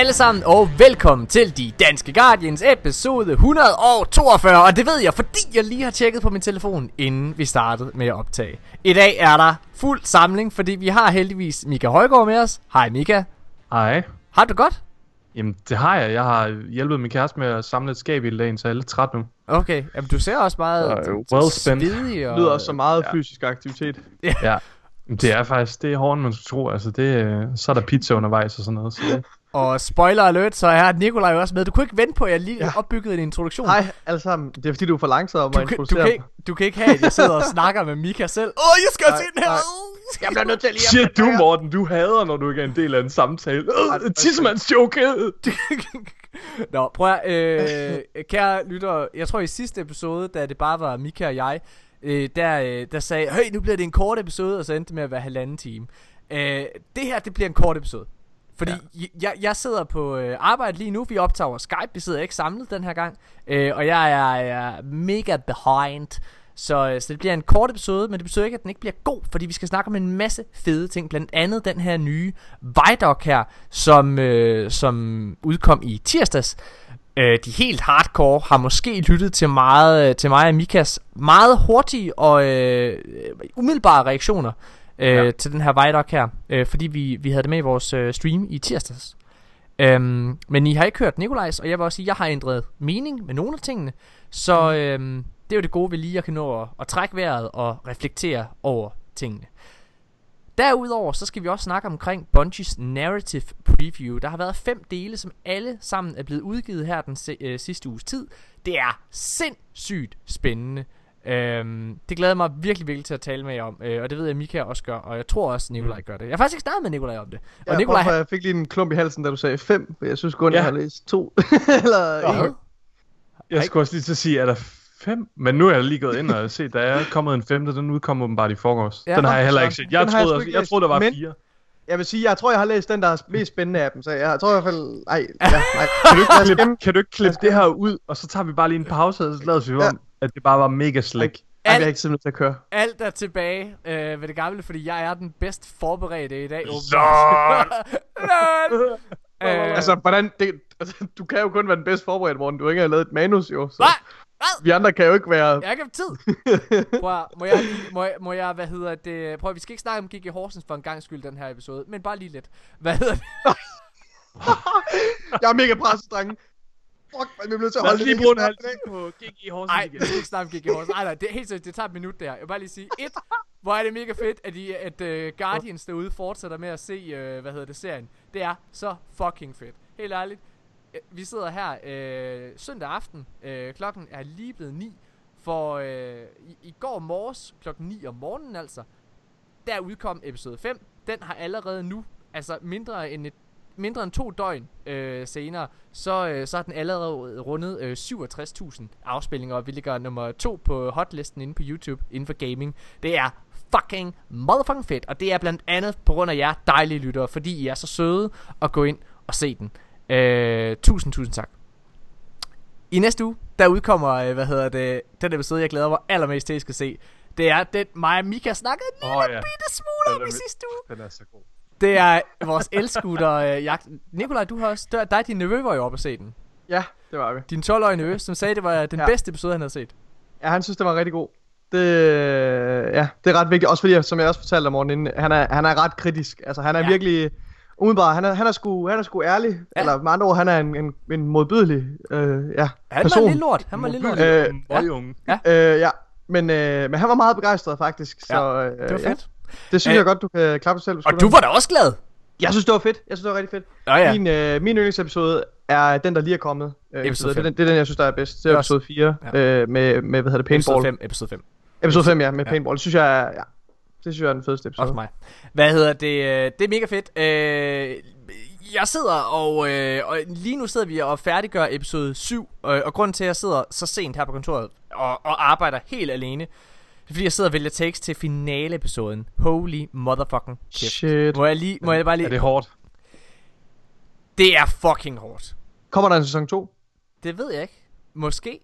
Hej alle sammen, og velkommen til De Danske Guardians episode 142. Og det ved jeg, fordi jeg lige har tjekket på min telefon, inden vi startede med at optage. I dag er der fuld samling, fordi vi har heldigvis Mika Højgaard med os. Hej Mika. Hej. Har du godt? Jamen, det har jeg. Jeg har hjulpet min kæreste med at samle et skab i dagen, så jeg er lidt træt nu. Okay, Jamen, du ser også meget uh, well spent. og... Lyder så meget Ja. fysisk aktivitet. Ja. Det er faktisk, det er end man skulle tro. Altså, det, øh, så er der pizza undervejs og sådan noget. Så det, Og spoiler alert, så er Nikolaj også med. Du kunne ikke vente på, at jeg lige Ja. opbyggede en introduktion. Hej alle sammen. Det er fordi, du er for langsom om Du at kan, du, introducere kan ikke, du kan ikke have, at jeg sidder og snakker med Mika selv. Åh, oh, jeg skal Nej, se den her. nej. Jeg bliver nødt til lige Shit, du Morten, du hader, når du ikke er en del af en samtale. Øh, tissemandsjoke! Nå, prøv at, øh, kære lytter, jeg tror i sidste episode, da det bare var Mika og jeg, øh, der, øh, der sagde, hey, nu bliver det en kort episode, og så endte det med at være halvanden time. Øh, det her, det bliver en kort episode. Fordi ja. jeg, jeg sidder på øh, arbejde lige nu, vi optager over Skype, vi sidder ikke samlet den her gang, øh, og jeg er, er mega behind. Så, øh, så det bliver en kort episode, men det betyder ikke, at den ikke bliver god, fordi vi skal snakke om en masse fede ting, blandt andet den her nye Vidoc her, som, øh, som udkom i tirsdags. Øh, de helt hardcore har måske lyttet til meget øh, til mig og Mikas meget hurtige og øh, umiddelbare reaktioner øh, ja. Til den her Vidoc her, øh, fordi vi, vi havde det med i vores øh, stream i tirsdags. Øhm, men I har ikke hørt Nikolajs, og jeg vil også sige, at jeg har ændret mening med nogle af tingene, så øhm, det er jo det gode ved lige at kan nå at, at trække vejret og reflektere over tingene. Derudover så skal vi også snakke omkring Bungies narrative preview. Der har været fem dele, som alle sammen er blevet udgivet her den se, øh, sidste uges tid. Det er sindssygt spændende. Øhm, det glæder jeg mig virkelig, virkelig til at tale med jer om. Øh, og det ved jeg, Mika også gør. Og jeg tror også, Nikolaj gør det. Jeg har faktisk ikke snakket med Nikolaj om det. Og Ja, Nikolaj, hvorfor jeg fik lige en klump i halsen, da du sagde 5, for jeg synes kun, Ja. jeg har læst 2. Eller Hvad? en. Jeg skulle også lige til at sige, er der fem? Men nu er jeg lige gået ind og set, der er kommet en femte, den udkom åbenbart i forgårs. Ja, den har jeg heller ikke set. Jeg jeg troede, også, ikke jeg troede, der var men- fire. Jeg vil sige, jeg tror, jeg har læst den, der er mest spændende af dem, så jeg tror i hvert fald... Ej, ja, nej. Kan du ikke klippe, kan du ikke klippe det her ud, og så tager vi bare lige en pause, og så lader vi Ja. om, at det bare var mega slick. Alt- jeg er ikke simpelthen til at køre. alt er tilbage øh, ved det gamle, fordi jeg er den bedst forberedte i dag. Lol. Øh, Altså, hvordan... Det, altså, du kan jo kun være den bedste forberedt, Morten. Du har ikke lavet et manus, jo. Så. Hvad? Hvad? Vi andre kan jo ikke være... Jeg har ikke haft tid. Prøv må jeg, lige, må, jeg, må jeg, hvad hedder det, prøv vi skal ikke snakke om GG Horsens for en gang skyld den her episode, men bare lige lidt. Hvad hedder det? Jeg er mega presset, drenge. Fuck, man bliver nødt til at holde lige det bruge en ikke halv på GG Horsens Nej, igen. vi skal ikke snakke om GG Horsens. Nej, nej, det er helt seriøst, det tager et minut der. Jeg vil bare lige sige, et, hvor er det mega fedt, at, I, at uh, Guardians derude fortsætter med at se, uh, hvad hedder det, serien. Det er så fucking fedt. Helt ærligt. Øh, Vi sidder her øh, søndag aften. Øh, klokken er lige blevet 9. For øh, i, i går morges, klokken 9 om morgenen altså, der udkom episode 5. Den har allerede nu, altså mindre end et mindre end to døgn øh, senere, så, øh, så har den allerede rundet øh, 67.000 afspillinger, og vi ligger nummer to på hotlisten inde på YouTube inden for gaming. Det er fucking motherfucking fedt, og det er blandt andet på grund af jer dejlige lyttere, fordi I er så søde at gå ind og se den. Øh, tusind, tusind tak. I næste uge, der udkommer, øh, hvad hedder det, den episode, jeg glæder mig allermest til, at I skal se. Det er den, mig og Mika snakkede en lille ja. bitte smule om i er- sidste uge. Den er så god. Det er vores elskutter øh, jagt. Nikolaj, du har også... Der, dig og din nevø var jo oppe at se den. Ja, det var vi. Din 12-årige nevø, som sagde, det var den ja. Ja. bedste episode, han havde set. Ja, han synes, det var rigtig god. Det, ja, det er ret vigtigt. Også fordi, som jeg også fortalte om morgenen inden, han er, han er ret kritisk. Altså, han er Ja. ja. virkelig... Umiddelbart, han er, han er, sgu, han er sgu ærlig. Ja. Ja. Eller med andre ord, han er en, en, en modbydelig øh, ja, Han person. var en lille lort. Han var en lille lort. Øh, Møgunge. Øh, ja, men, øh, men han var meget begejstret faktisk. Så, Ja, øh, det var fedt. Ja, det synes Øh, jeg godt, du kan klappe selv Og du var da også glad. Jeg synes, det var fedt. Jeg synes, det var rigtig fedt. Nå ja. Min, øh, min yndlingsepisode er den, der lige er kommet. Øh, Episode det, fem. er den, det er den, jeg synes, der er bedst. Det Det er episode 4 Ja. øh, med, med, hvad hedder det, paintball. Episode 5. Episode 5. Episode 5, ja, med Ja. paintball. Det synes jeg er, ja, det synes jeg er den fedeste episode. Også mig. Hvad hedder det? øh, Det er mega fedt. Øh, jeg sidder og, øh, og lige nu sidder vi og færdiggør episode 7. Og, og grunden til, at jeg sidder så sent her på kontoret og, og arbejder helt alene, det er fordi, jeg sidder og vælger takes til finale-episoden. Holy motherfucking shit. Shit. Må jeg, lige, må jeg bare lige... Er det hårdt? det er fucking hårdt. Kommer der en sæson 2? Det ved jeg ikke. Måske.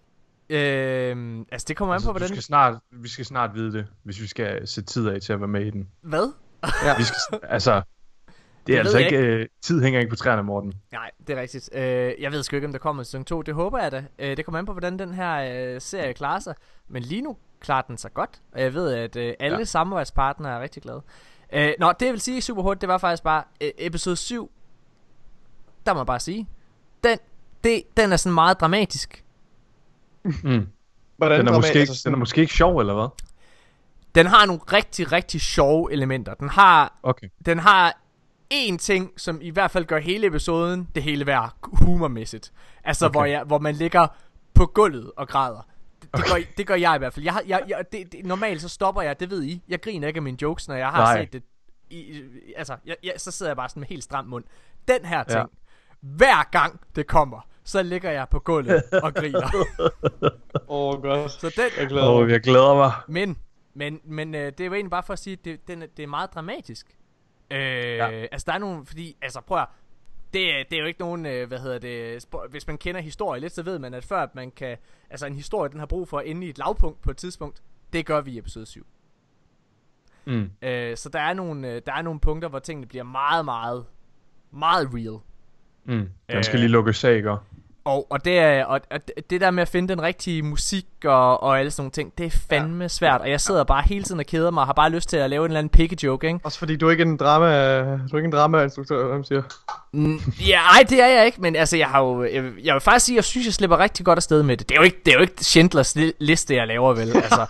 Øh, altså, det kommer an på, Altså, du hvordan... skal snart, vi skal snart vide det, hvis vi skal sætte tid af til at være med i den. Hvad? Ja. Vi skal, altså, Det er Det altså jeg ikke, øh, tid hænger ikke på træerne, Morten. Nej, det er rigtigt. Øh, jeg ved sgu ikke, om der kommer en sæson 2. Det håber jeg da. Øh, det kommer an på, hvordan den her øh, serie klarer sig. Men lige nu klarer den sig godt. Og jeg ved, at øh, alle ja. Samarbejdspartnere er rigtig glade. Øh, nå, det jeg vil sige super hurtigt, det var faktisk bare øh, episode 7. Der må jeg bare sige. Den, det, den er sådan meget dramatisk. Mm. Hvordan Den, er måske, altså den er måske ikke sjov, eller hvad? Den har nogle rigtig, rigtig sjove elementer. Den har Okay. den har en ting, som i hvert fald gør hele episoden det hele værd humormæssigt. Altså. Okay. hvor, jeg, hvor man ligger på gulvet og græder. Det, det, gør, det gør jeg i hvert fald. Jeg, har- jeg, jeg, det, det, normalt så stopper jeg, det ved I. Jeg griner ikke af mine jokes, når jeg har Nej. set det. I, altså, jeg, jeg, så sidder jeg bare sådan med helt stram mund. Den her ting, Ja. hver gang det kommer, så ligger jeg på gulvet og griner. Åh, oh, godt. Så den, Jeg glæder mig. jeg glæder mig. men, men, men øh, det er jo egentlig bare for at sige, at det, den, er- det er meget dramatisk. Øh, ja. Altså, der er nogle, fordi, altså prøv at, det, er- det er jo ikke nogen, øh, hvad hedder det, hvis man kender historie lidt, så ved man, at før at man kan, altså en historie, den har brug for at ende i et lavpunkt på et tidspunkt, det gør vi i episode 7. Mm. Øh, så der er, nogle, øh, der er nogle punkter, hvor tingene bliver meget, meget, meget real. Mm. Den skal Øh. lige lukkes af, ikke? Og, og, det er, og, og det der med at finde den rigtige musik og, og alle sådan nogle ting, det er fandme ja. svært. Og jeg sidder bare hele tiden og keder mig og har bare lyst til at lave en eller anden pikke joke, ikke? Også fordi du er ikke en drama, du er ikke en drama-instruktør, hvad man siger. Mm, ja, ej, det er jeg ikke, men altså, jeg har jo, jeg, jeg vil faktisk sige, at jeg synes, jeg slipper rigtig godt afsted med det. Det er jo ikke, det er jo ikke Schindlers li- liste, jeg laver, vel? Altså,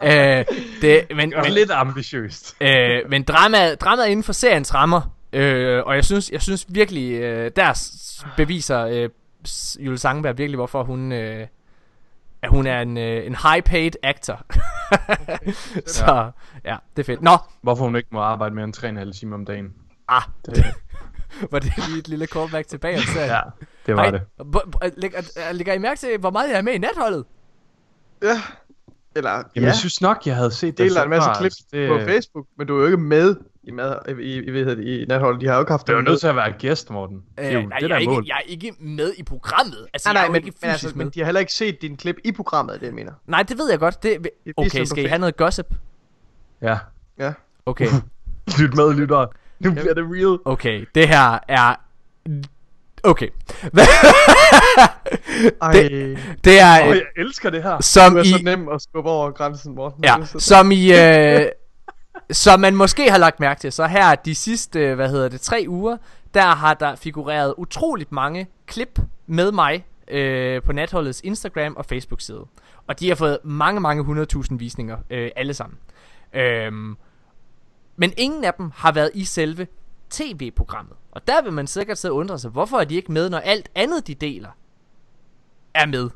at- øh, det, men, Det er men, lidt ambitiøst. øh, men drama, dramaet inden for seriens rammer, øh, og jeg synes, jeg synes virkelig, øh, der beviser øh, s- Julie Sangberg virkelig, hvorfor hun, øh, at hun er en, øh, en high-paid actor. Så, ja, det er fedt. Nå, Hvorfor hun ikke må arbejde mere end 3,5 timer om dagen. ah, Det, var det lige et lille callback tilbage om serien? ja, det var Ej, det. b- b- læg- øh, Lægger I mærke til, hvor meget jeg er med i natholdet? Ja. Eller, Jamen, ja, jeg synes nok, jeg havde set det. deler en masse klip altså. det, på Facebook, men du er jo ikke med i, mad, i, i, hvad hedder det, i natholdet. De har jo ikke haft Det er jo nødt til at være gæst, Morten. Det er jo Øh, nej, det, jeg, der er er ikke, mål. jeg er ikke med i programmet. Altså, Nej, jeg er nej, men, ikke men, altså, med. men de har heller ikke set din klip i programmet, det jeg mener. Nej, det ved jeg godt. Det, okay, skal I have noget gossip? Ja. Ja. Okay, Lyt med, lytter. Nu bliver det real. okay. Det her er... Okay. Det- det, er... Øh, jeg elsker det her. som du er i... så nem at skubbe over grænsen, Morten. Ja, Du som i... Øh, som man måske har lagt mærke til, så her de sidste, øh, hvad hedder det, tre uger, der har der figureret utroligt mange klip med mig øh, på natholdets Instagram og Facebook-side. Og de har fået mange, mange hundredtusind visninger, øh, alle sammen. Øhm, men ingen af dem har været i selve tv-programmet. Og der vil man sikkert sidde og undre sig, hvorfor er de ikke med, når alt andet, de deler, er med.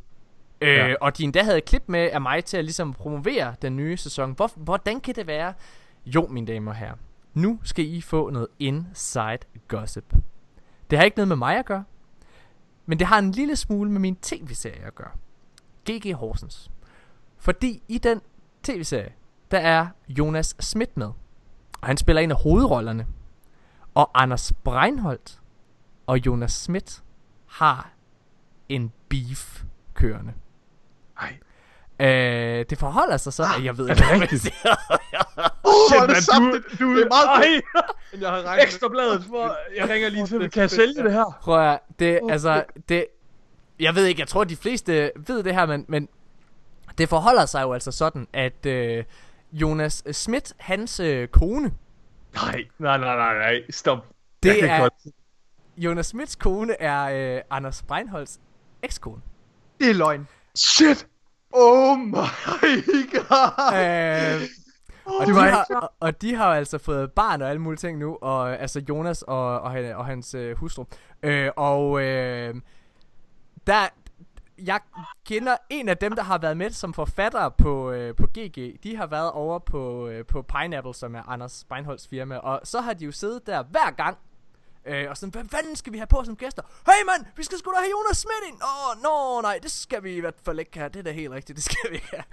Øh, ja. Og de endda havde et klip med af mig til at ligesom promovere den nye sæson. Hvor, hvordan kan det være? Jo, mine damer og herrer. Nu skal I få noget inside gossip. Det har ikke noget med mig at gøre. Men det har en lille smule med min tv-serie at gøre. GG Horsens. Fordi i den tv-serie, der er Jonas Schmidt med. Og han spiller en af hovedrollerne. Og Anders Breinholt og Jonas Schmidt har en beef kørende. Nej. Øh, det forholder sig så, at jeg ved er ikke, det hvad man rigtigt? siger. Er det mand, saftigt. du, du, Det er meget Ej, end jeg har ekstrabladet. For, jeg ringer lige til, kan jeg fedt, sælge det her? Prøv at, det, Uh, altså, det, jeg ved ikke, jeg tror, de fleste ved det her, men, men det forholder sig jo altså sådan, at øh, Jonas Schmidt, hans øh, kone, Nej, nej, nej, nej, nej. Stop. Det Jeg er- godt- Jonas Schmidts kone er øh, Anders Breinholds ekskone. Det er løgn. Shit! Oh my god. øh, og, det de har, og, og de har altså fået barn og alle mulige ting nu, og altså Jonas og, og, og hans øh, hustru. Øh, og øh, der, jeg kender en af dem, der har været med som forfatter på, øh, på GG. De har været over på, øh, på Pineapple, som er Anders Beinholds firma. Og så har de jo siddet der hver gang. Øh, og sådan, hvad fanden skal vi have på som gæster? Hey mand, vi skal sgu da have Jonas Schmidt ind. Åh, oh, nå, nej, det skal vi i hvert fald ikke have. Det er da helt rigtigt, det skal vi ikke have.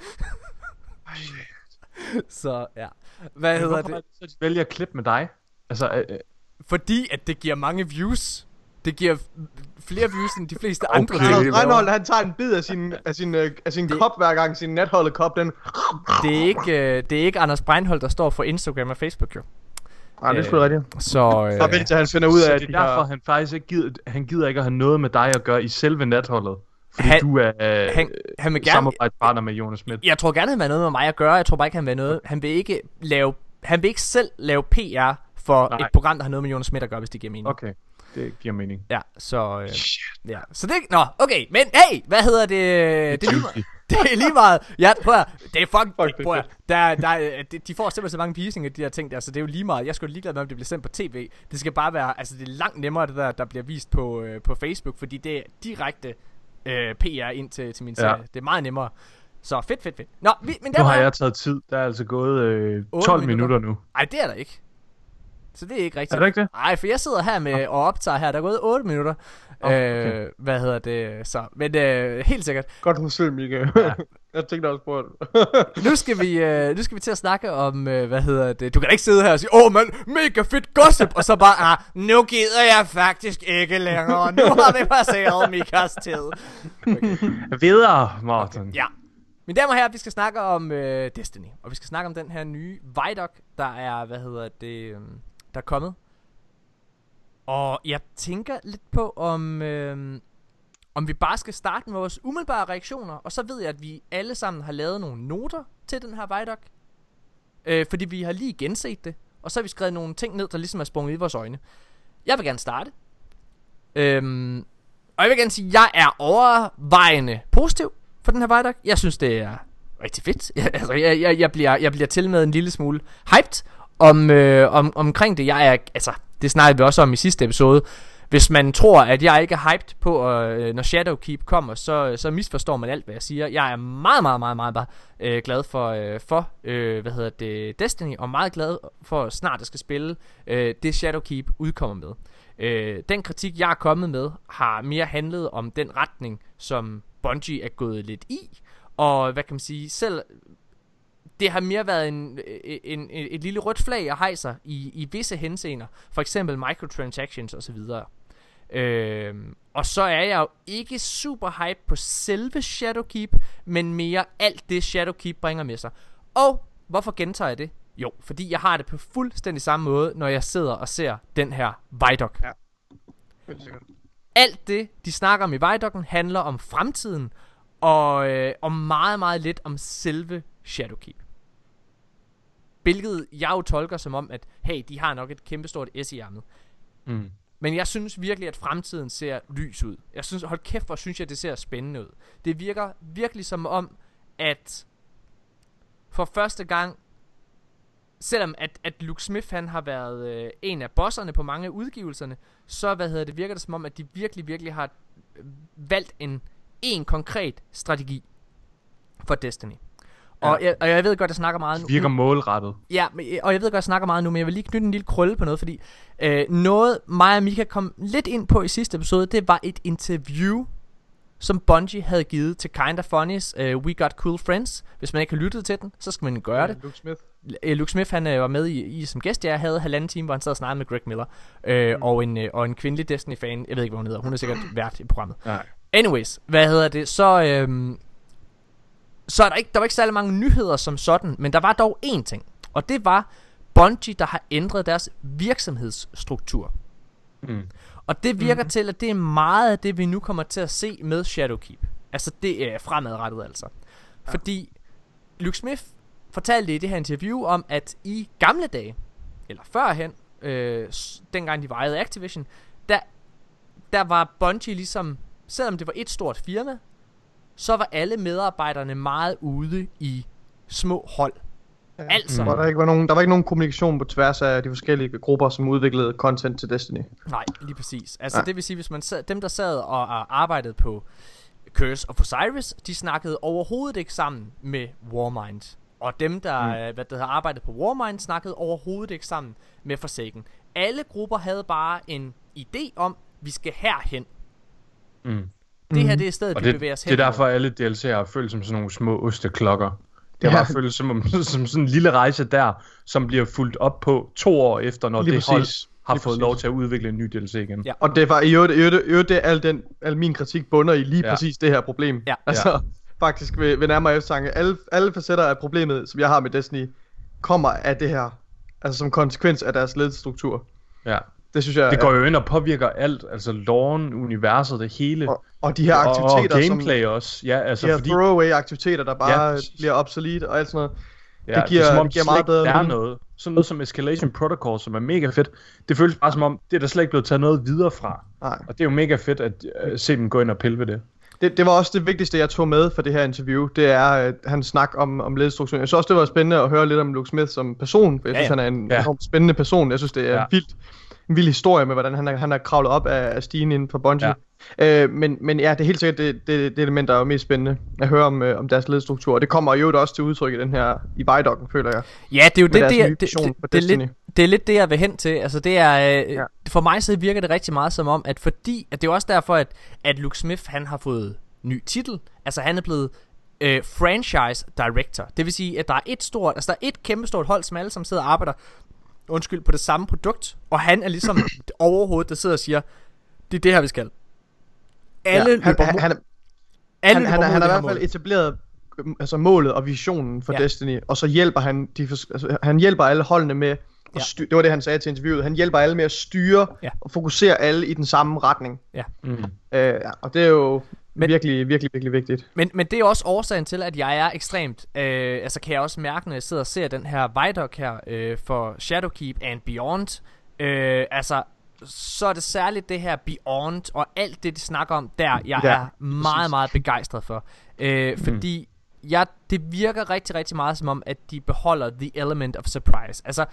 så ja, hvad hedder det? er det så, de vælger at klippe med dig? Altså, øh, øh, Fordi at det giver mange views. Det giver flere views end de fleste Okay. andre det, Reinhold, han tager en bid af sin, af sin, øh, af sin Det- kop hver gang, sin natholdet kop, den... Det er ikke, øh, det er ikke Anders Breinholt, der står for Instagram og Facebook jo. Nej, det er sgu rigtigt. Så, øh, Og vent til han finder ud af, så at det de er derfor, har... han faktisk ikke gider, han gider ikke at have noget med dig at gøre i selve natholdet. Fordi Han- du er øh, han, han vil gerne, samarbejdspartner med Jonas Schmidt. jeg tror gerne, han vil have noget med mig at gøre. Jeg tror bare ikke, han vil have noget. Han vil ikke lave, han vil ikke selv lave PR for Nej. et program, der har noget med Jonas Schmidt at gøre, hvis det giver mening. Okay, det giver mening. Ja, så... Øh, Shit. ja. Så det... Nå, okay. Men hey, hvad hedder det? Det er lige, juicy. Det er lige meget... Ja, prøv at, Det er fuck... Fuck, det prøv at, der, der, er- de, får simpelthen så mange pisninger, de her ting der, så det er jo lige meget. Jeg skulle ligeglad med, om det bliver sendt på tv. Det skal bare være... Altså, det er langt nemmere, det der, der bliver vist på, øh, på Facebook, fordi det er direkte øh, PR ind til, til min Ja. serie. Det er meget nemmere. Så fedt, fedt, fedt. Nå, vi, men der Nu har jeg taget tid. Der er altså gået øh, 8 12 minutter. minutter nu. Ej, det er der ikke. Så det er ikke rigtigt. Er det ikke det? Nej, for jeg sidder her med og optager her. Der er gået 8 minutter. Okay. øh, hvad hedder det? Så, men øh, helt sikkert. Godt forsøg, Mika. jeg tænkte også på det. Nu skal vi, øh, nu skal vi til at snakke om, øh, hvad hedder det? Du kan da ikke sidde her og sige, åh mand, mega fedt gossip, og så bare, ah, nu gider jeg faktisk ikke længere. Nu har vi passeret Mikas tid. Okay. Videre, Martin. Ja. Mine damer og herrer, vi skal snakke om øh, Destiny. Og vi skal snakke om den her nye Vidoc, der er, hvad hedder det, øh, der er kommet. Og jeg tænker lidt på, om, øh, om vi bare skal starte med vores umiddelbare reaktioner. Og så ved jeg, at vi alle sammen har lavet nogle noter til den her Vidoc. Øh, fordi vi har lige genset det. Og så har vi skrevet nogle ting ned, der ligesom er sprunget i vores øjne. Jeg vil gerne starte. Øhm, og jeg vil gerne sige, at jeg er overvejende positiv for den her Vidoc. Jeg synes, det er rigtig fedt. Jeg, altså, jeg, jeg, jeg, bliver, jeg bliver til med en lille smule hyped om, øh, om, omkring det. Jeg er, altså, det snakkede vi også om i sidste episode. Hvis man tror, at jeg ikke er hyped på, øh, når Shadowkeep kommer, så, så misforstår man alt, hvad jeg siger. Jeg er meget, meget, meget, meget, meget øh, glad for, øh, for øh, hvad hedder det, Destiny, og meget glad for snart at skal spille øh, det Shadowkeep udkommer med. Øh, den kritik, jeg er kommet med, har mere handlet om den retning, som Bungie er gået lidt i. Og hvad kan man sige, selv det har mere været en, en, en, et lille rødt flag, jeg hejser i, i visse henseender. For eksempel microtransactions osv. Øhm, og så er jeg jo ikke super hype på selve Shadowkeep, men mere alt det Shadowkeep bringer med sig. Og hvorfor gentager jeg det? Jo, fordi jeg har det på fuldstændig samme måde, når jeg sidder og ser den her Vidoc. Alt det, de snakker om i Vidoc'en, handler om fremtiden, og, øh, og meget, meget lidt om selve Shadowkeep. Hvilket jeg jo tolker som om, at hey, de har nok et kæmpestort S i ærmet. Mm. Men jeg synes virkelig, at fremtiden ser lys ud. Jeg synes, hold kæft, hvor synes jeg, det ser spændende ud. Det virker virkelig som om, at for første gang, selvom at, at Luke Smith han har været øh, en af bosserne på mange af udgivelserne, så hvad hedder det, virker det som om, at de virkelig, virkelig har øh, valgt en, en konkret strategi for Destiny. Og, Ja. jeg, og jeg ved godt, jeg snakker meget nu. Virker målrettet. Ja, men, og jeg ved godt, jeg snakker meget nu, men jeg vil lige knytte en lille krølle på noget, fordi øh, noget mig og Mika kom lidt ind på i sidste episode, det var et interview, som Bungie havde givet til Kinda Funnies uh, We Got Cool Friends. Hvis man ikke har lyttet til den, så skal man gøre det. Luke Smith. Øh, Luke Smith han øh, var med i, i som gæst. Jeg havde halvanden time, hvor han sad og snakkede med Greg Miller. Øh, Mm. og, en, øh, og en kvindelig Destiny-fan. Jeg ved ikke, hvad hun hedder. Hun er sikkert vært i programmet. Nej. Anyways, hvad hedder det? Så, øhm, så er der ikke, der var ikke særlig mange nyheder som sådan, men der var dog én ting. Og det var Bungie, der har ændret deres virksomhedsstruktur. Mm. Og det virker mm-hmm. til, at det er meget af det, vi nu kommer til at se med Shadowkeep. Altså det er fremadrettet altså. Ja. Fordi Luke Smith fortalte i det her interview om, at i gamle dage, eller førhen, øh, dengang de vejede Activision, der, der var Bungie ligesom, selvom det var et stort firma, så var alle medarbejderne meget ude i små hold. Ja. Altså, Hvor der, ikke var nogen, der var ikke nogen kommunikation på tværs af de forskellige grupper, som udviklede content til Destiny. Nej, lige præcis. Altså Ja. det vil sige, hvis man sad, dem der sad og, arbejdede på Curse of Osiris, de snakkede overhovedet ikke sammen med Warmind. Og dem der, Mm. mm. hvad der havde arbejdet på Warmind, snakkede overhovedet ikke sammen med Forsaken. Alle grupper havde bare en idé om, vi skal herhen. Mm. Det her Mhm. det er stedet, Og vi det, bevæger os det hen. er derfor, alle DLC'er har følt som sådan nogle små osteklokker. Det Ja. har ja. følt som, om- som sådan en lille rejse der, som bliver fuldt op på to år efter, når Lige det hold præcis. har Lige fået præcis. lov til at udvikle en ny DLC igen. Ja. Og det var i øvrigt, i øvrigt, i øvrigt det, al, den, al min kritik bunder i lige Ja. ja. præcis det her problem. Ja. Altså, faktisk ved, ved nærmere eftertanke, alle, alle facetter af problemet, som jeg har med Destiny, kommer af det her. Altså som konsekvens af deres ledelsesstruktur. Ja. Det synes jeg Det går jo ind og påvirker alt, altså loven, universet, det hele. og, og de her og, aktiviteter, og som gameplay også. Ja, altså de her fordi throwaway aktiviteter, der bare Ja, ja, bliver obsolete og alt sådan noget. ja, det giver- er, som om det giver meget bedre er noget. Sådan noget som Escalation Protocol, som er mega fedt. Det føles bare som om, det er der slet ikke blevet taget noget videre fra. Nej. Og det er jo mega fedt at uh, se dem gå ind og pille ved det. Det, det var også det vigtigste, jeg tog med for det her interview. Det er at han snak om, om ledelsesstrukturen. Jeg synes også, det var spændende at høre lidt om Luke Smith som person. for Jeg Ja, synes, ja. han er en Ja. enormt spændende person. Jeg synes, det er Ja. ja. vildt, en vild historie med, hvordan han er, han er kravlet op af, af stigen inden for Bungie. Ja. Øh, men, men ja, det er helt sikkert det, det, det element, der er mest spændende at høre om, øh, om deres ledelsesstruktur. Og det kommer jo også til udtryk i den her, i Vidocken, føler jeg. Ja, det er jo det, det, er- det, det, det, er lidt, det er lidt det, jeg vil hen til. Altså, det er, øh, Ja. For mig så virker det rigtig meget som om, at fordi, at det er også derfor, at, at Luke Smith, han har fået ny titel. Altså, han er blevet øh, franchise director. Det vil sige, at der er et stort, altså der er et kæmpestort hold, som alle sammen sidder og arbejder, undskyld, på det samme produkt. Og han er ligesom overhovedet, der sidder og siger, det er det her, vi skal. Alle ja. han, løber, han, han, alle han, han, han, har i hvert fald etableret øhm, altså målet og visionen for Ja. ja. Destiny, og så hjælper han, de, altså, han hjælper alle holdene med, at Ja. styr, det var det han sagde til interviewet, han hjælper alle med at styre Ja. og fokusere alle i den samme retning. Mm. Øh, ja, og det er jo Men- virkelig, virkelig, virkelig vigtigt. Men, men det er også årsagen til, at jeg er ekstremt, øh, altså kan jeg også mærke, når jeg sidder og ser den her Vidoc her øh, for Shadowkeep and Beyond, øh, altså så er det særligt det her Beyond og alt det, de snakker om der, jeg Ja, er meget, meget begejstret for. Øh, fordi jeg, det virker rigtig, rigtig meget som om, at de beholder the element of surprise. Altså,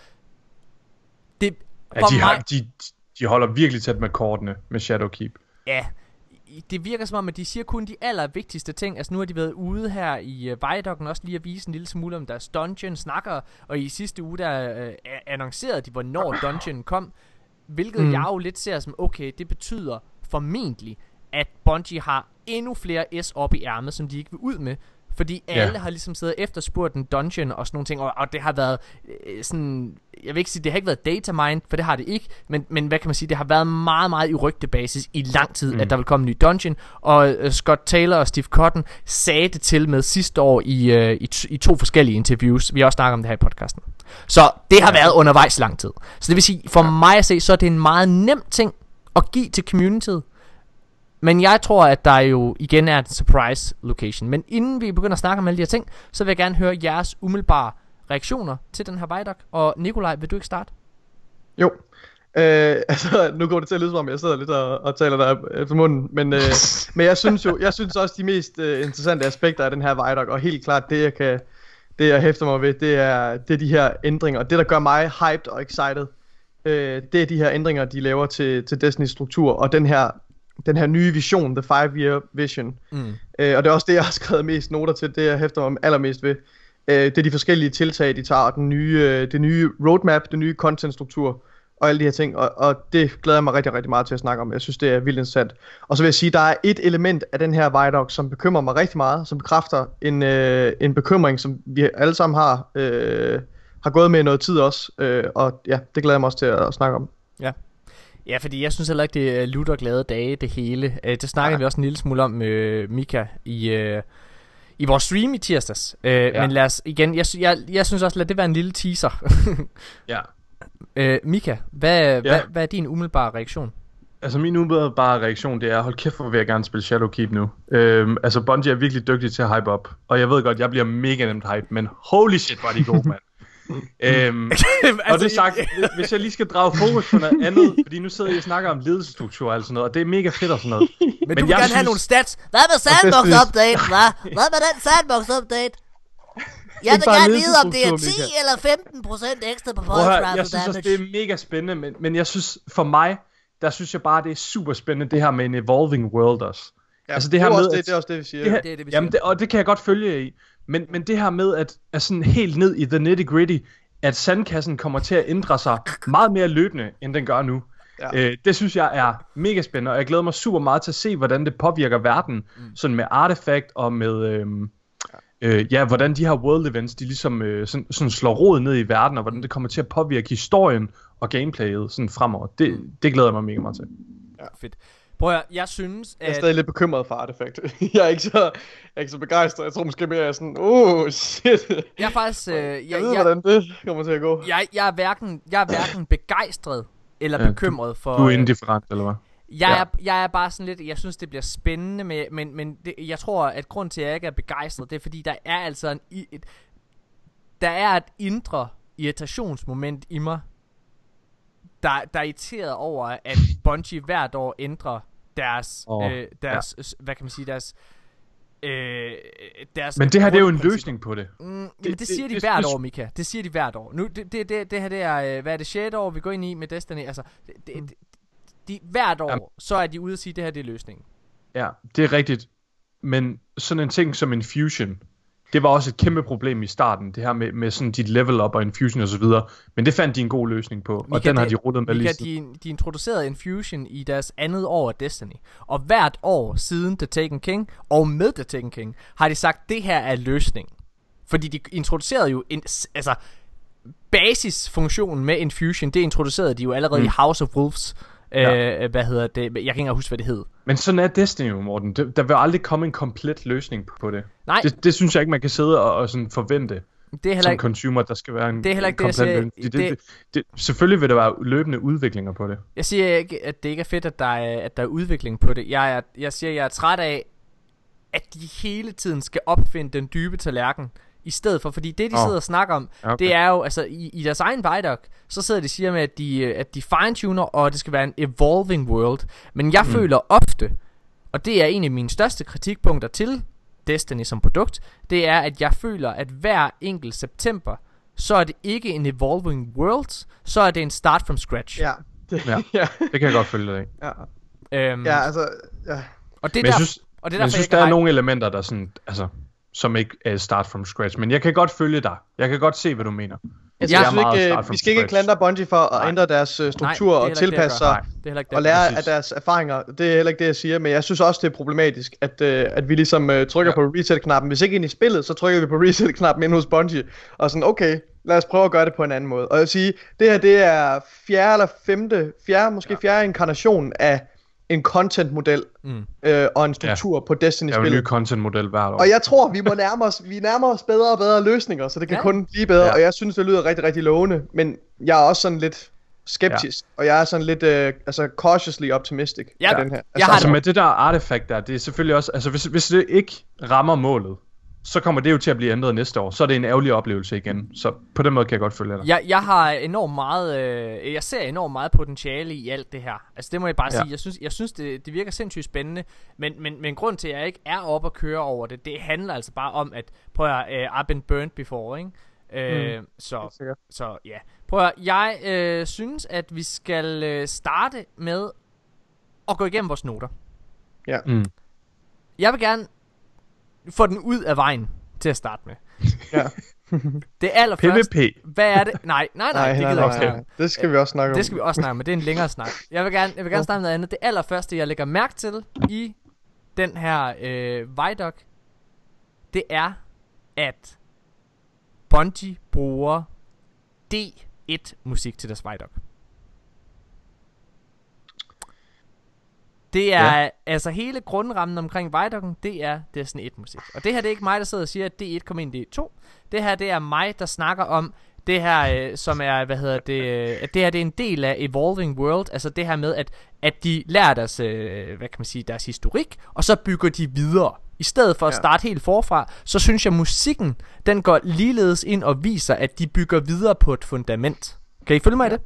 det, Ja, de, mig, har, de, de holder virkelig tæt med kortene med Shadowkeep. Ja, det virker som om, at de siger kun de allervigtigste ting. Altså nu har de været ude her i uh, Vidocken også lige at vise en lille smule om deres dungeon snakker, og i sidste uge der uh, annoncerede de, hvornår dungeon kom, hvilket. Mm. jeg jo lidt ser som, okay, det betyder formentlig, at Bungie har endnu flere S op i ærmet, som de ikke vil ud med. Fordi Ja. alle har ligesom siddet efterspurgt en dungeon og sådan nogle ting, og, og det har været øh, sådan, jeg vil ikke sige, det har ikke været data mined, for det har det ikke, men, men hvad kan man sige, det har været meget, meget i rygtebasis i lang tid, mm. At der vil komme en ny dungeon, og øh, Scott Taylor og Steve Cotton sagde det til med sidste år i, øh, i, i to forskellige interviews, vi har også snakket om det her i podcasten. Så det har været undervejs lang tid. Så det vil sige, for mig at se, så er det en meget nem ting at give til communityet, men jeg tror, at der jo igen er en surprise location. Men inden vi begynder at snakke om alle de her ting, så vil jeg gerne høre jeres umiddelbare reaktioner til den her Vidoc. Og Nikolaj, vil du ikke starte? Jo. Øh, altså, nu går det til at lyde som om, jeg sidder lidt og, og taler der efter munden, men, øh, men jeg synes jo, jeg synes også, de mest øh, interessante aspekter af den her Vidoc, og helt klart det, jeg kan, det jeg hæfter mig ved, det er, det er de her ændringer, og det, der gør mig hyped og excited, øh, det er de her ændringer, de laver til, til Destiny's struktur, og den her, den her nye vision, The Five Year Vision, Mm. Øh, og det er også det, jeg har skrevet mest noter til, det jeg hæfter mig allermest ved. Øh, det er de forskellige tiltag, de tager, den nye, øh, det nye roadmap, den nye contentstruktur, og alle de her ting, og, og det glæder jeg mig rigtig, rigtig meget til at snakke om. Jeg synes, det er vildt interessant. Og så vil jeg sige, der er et element af den her Vidoc, som bekymrer mig rigtig meget, som bekræfter en, øh, en bekymring, som vi alle sammen har, øh, har gået med i noget tid også, øh, og ja, det glæder jeg mig også til at, at snakke om. Ja, fordi jeg synes heller ikke, det er lutter glade dage, det hele. Øh, det snakkede Nej. vi også en lille smule om med Mika i, øh, i vores stream i tirsdags. Øh, ja. Men lad os igen, jeg, jeg, jeg synes også, lad det være en lille teaser. Ja. øh, Mika, hvad, ja. hvad, hvad er din umiddelbare reaktion? Altså min umiddelbare reaktion, det er, hold kæft, hvor vil jeg gerne spille Shadowkeep nu. Øhm, altså Bungie er virkelig dygtig til at hype op. Og jeg ved godt, jeg bliver mega nemt hype, men holy shit, var de gode, mand. Øhm, og det sagt, hvis jeg lige skal drage fokus på noget andet, fordi nu sidder jeg og snakker om ledelsesstruktur og sådan noget, og det er mega fedt og sådan noget. men, men du vil jeg gerne have synes- nogle stats. Hvad med sandbox update, hva? Hvad med den sandbox update? Jeg vil gerne vide, om det er 10 ledelsesstruktur, eller 15 procent ekstra på høre, jeg synes også, det er mega spændende, men, men jeg synes, for mig, der synes jeg bare, det er super spændende, det her med en evolving world også. Ja, Altså, det det, her er med, også det, det er også det, vi siger. Det her, Det er det, vi jamen siger. det, og det kan jeg godt følge i. Men, men det her med, at, at sådan helt ned i the nitty gritty, at sandkassen kommer til at ændre sig meget mere løbende, end den gør nu. Ja. Øh, det synes jeg er mega spændende, og jeg glæder mig super meget til at se, hvordan det påvirker verden, mm. sådan med artefakt og med, øhm, øh, ja, hvordan de her world events, de ligesom øh, sådan, sådan slår rod ned i verden, og hvordan det kommer til at påvirke historien og gameplayet sådan fremover. Det, det glæder jeg mig mega meget til. Ja. fedt. Prøv at, jeg synes, Jeg er at... stadig lidt bekymret for Artifact. jeg er ikke så, jeg er ikke så begejstret. Jeg tror måske mere, jeg er sådan, oh shit. Jeg er faktisk... Øh, jeg, Jeg ved, jeg, hvordan det kommer til at gå. jeg, jeg, er hverken, jeg er hverken begejstret eller Ja, du- bekymret for... Du er øh, indifferent, eller hvad? Jeg, Ja. er, jeg er bare sådan lidt, jeg synes det bliver spændende, med, men, men det, jeg tror, at grund til, at jeg ikke er begejstret, det er fordi, der er altså en, et, der er et indre irritationsmoment i mig, der, der er irriteret over, at Bungie hvert år ændrer deres, oh, øh, deres ja. hvad kan man sige, deres, øh, deres Men det her, det er jo en løsning på det. Mm, jamen, det, det- det siger de det- hvert det- år, Mika. Det siger de hvert år. Nu, det, det, det, det her, det er, øh, hvad er det, 6. år, vi går ind i med Destiny. Altså, det, det, Mm. det, de, hvert år, Jamen. så er de ude og sige, at det her, det er løsningen. Ja, det er rigtigt. Men sådan en ting som Infusion, det var også et kæmpe problem i starten, det her med, med sådan dit level up og Infusion og så videre. Men det fandt de en god løsning på, og Mika, den har de rullet med lige Mika, siden. de, de introducerede Infusion i deres andet år af Destiny. Og hvert år siden The Taken King, og med The Taken King, har de sagt, det her er løsningen. Fordi de introducerede jo en, altså, basisfunktionen med Infusion, det introducerede de jo allerede mm. i House of Wolves. Ja. Øh, hvad hedder det? Jeg kan ikke engang huske, hvad det hed. Men sådan er Destiny jo, Morten. Der vil aldrig komme en komplet løsning på det. Nej, Det, det synes jeg ikke, man kan sidde og, og sådan forvente det er heller som ikke... consumer, der skal være en Det er heller ikke det, jeg komplet siger. Det- det, det, det, selvfølgelig vil der være løbende udviklinger på det. Jeg siger ikke, at det ikke er fedt, at der er, at der er udvikling på det. Jeg, er, jeg siger, at jeg er træt af, at de hele tiden skal opfinde den dybe tallerken. I stedet for, fordi det de Åh. sidder og snakker om, okay. det er jo, altså i, i deres egen Vidoc, så sidder de og siger med, at de, at de fine-tuner, og det skal være en evolving world. Men jeg mm. føler ofte, og det er en af mine største kritikpunkter til Destiny som produkt, det er, at jeg føler, at hver enkelt september, så er det ikke en evolving world, så er det en start from scratch. Ja. Det, Ja. ja. Det kan jeg godt følge dig ja. Øhm, ja, altså, ja. og det er Men jeg der, synes, og det er men jeg derfor, synes jeg der er nogle elementer, der sådan, altså, som ikke er start from scratch. Men jeg kan godt følge dig. Jeg kan godt se, hvad du mener. Jeg jeg er synes ikke, øh, vi skal ikke klandre Bungie for at Nej. ændre deres øh, Nej, struktur er og tilpasse sig og lære Præcis. af deres erfaringer. Det er heller ikke det, jeg siger, men jeg synes også, det er problematisk, at, øh, at vi ligesom øh, trykker Ja. på reset-knappen. Hvis ikke ind i spillet, så trykker vi på reset-knappen ind hos Bungie, og sådan, okay, lad os prøve at gøre det på en anden måde. Og jeg vil sige, det her, det er fjerde eller femte, fjerde, måske fjerde inkarnation af en content-model Mm. øh, og en struktur ja. på Der er jo en Destiny-spillet. ny content-model hvert år. Og jeg tror, vi må nærme os, vi nærmer os bedre og bedre løsninger, så det kan Ja. ja. kun blive bedre, Ja. ja. og jeg synes, det lyder rigtig, rigtig lovende, men jeg er også sådan lidt skeptisk, ja. og jeg er sådan lidt, øh, altså cautiously optimistic Ja. af den her. Altså, Jeg har Altså med det der artefakt der, det er selvfølgelig også, altså hvis, hvis det ikke rammer målet, så kommer det jo til at blive ændret næste år. Så er det en ærgerlig oplevelse igen. Så på den måde kan jeg godt følge dig. Jeg, jeg har enormt meget, øh, jeg ser enormt meget potentiale i alt det her. Altså det må jeg bare Ja. sige. Jeg synes, jeg synes det, det virker sindssygt spændende. Men, men, men grund til, at jeg ikke er oppe og køre over det, det handler altså bare om, at prøv at høre, uh, I've been burnt before, ikke? Øh, så, Helt sikkert. så ja. Prøv at høre, jeg øh, synes, at vi skal øh, starte med at gå igennem vores noter. Mm. Jeg vil gerne få den ud af vejen til at starte med. Ja. Det allerførste... PvP. Hvad er det? Nej, nej, nej, nej, det nej, gider jeg nej, ikke nej, om. det skal vi også snakke om. Det skal vi også snakke om, men det er en længere snak. Jeg vil gerne, jeg vil gerne snakke om noget andet. Det allerførste, jeg lægger mærke til i den her øh, Vidoc, det er, at Bungie bruger D1-musik til deres Vidoc. Det er, ja. altså hele grundrammen omkring Vidoc'en, det er Destiny 1-musik. Og det her, det er ikke mig, der sidder og siger, at D1 kommer ind i D2. Det her, det er mig, der snakker om det her, øh, som er, hvad hedder det, øh, at det her, det er en del af Evolving World, altså det her med, at, at de lærer deres, øh, hvad kan man sige, deres historik, og så bygger de videre. I stedet for at Ja. starte helt forfra, så synes jeg, musikken, den går ligeledes ind og viser, at de bygger videre på et fundament. Kan I følge mig i det?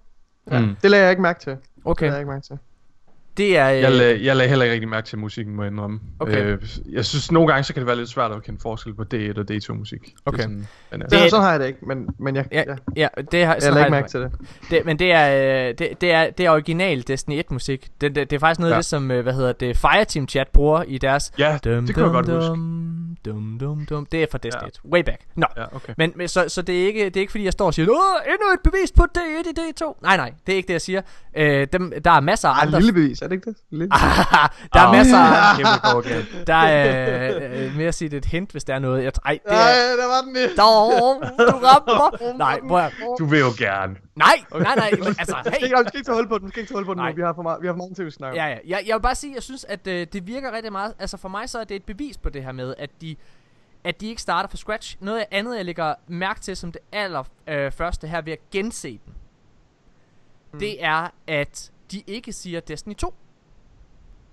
Ja. Mm. Det lagde jeg ikke mærke til. Det Okay. lagde jeg ikke mærke til. Det er... Øh, Jeg, lag, jeg lagde heller ikke rigtig mærke til musikken, må jeg indrømme. Okay. Øh, jeg synes, nogle gange så kan det være lidt svært at kende forskel på D1 og D2 musik. Det Okay. sådan, men, øh, Det, sådan har jeg det ikke, men, men jeg, Ja, ja, ja, det har, jeg lagde ikke mærke det. til det. det. Men det er, øh, det, det er, det er original Destiny 1 musik. Det, det, det er faktisk noget af Ja. det, som, øh, hvad hedder det, Fireteam chat bruger i deres... ja, Dum, det kan jeg godt dum, huske. dum, dum, dum. Det er fra Destiny Ja. 1. Way back. Nå. Ja, okay. Men, men så, så det, er ikke, det er ikke fordi, jeg står og siger, Åh, endnu et bevis på D1 i D2. Nej, nej, det er ikke det, jeg siger. Øh, dem, der er masser af andre... lille bevis, er det ikke det? Lille. der er Ah. masser af... Go again. Der er øh, øh, mere at sige, det er et hint, hvis der er noget. Jeg, ej, det Ej, er... der var den lige. Dog, du rammer. Nej, prøv at, Du vil jo gerne. Nej, nej, nej, men altså, skal hey. ikke, vi skal ikke tage hul på den, vi skal ikke tage hul på den Nej. nu. Vi har for, meget, vi har for mange ting, vi snakker om. Ja, ja. Jeg, jeg vil bare sige, jeg synes, at øh, det virker rigtig meget. Altså for mig så er det et bevis på det her med, at de, at de ikke starter fra scratch. Noget andet, jeg lægger mærke til som det aller øh, første her ved at gense den, mm. det er, at de ikke siger Destiny 2.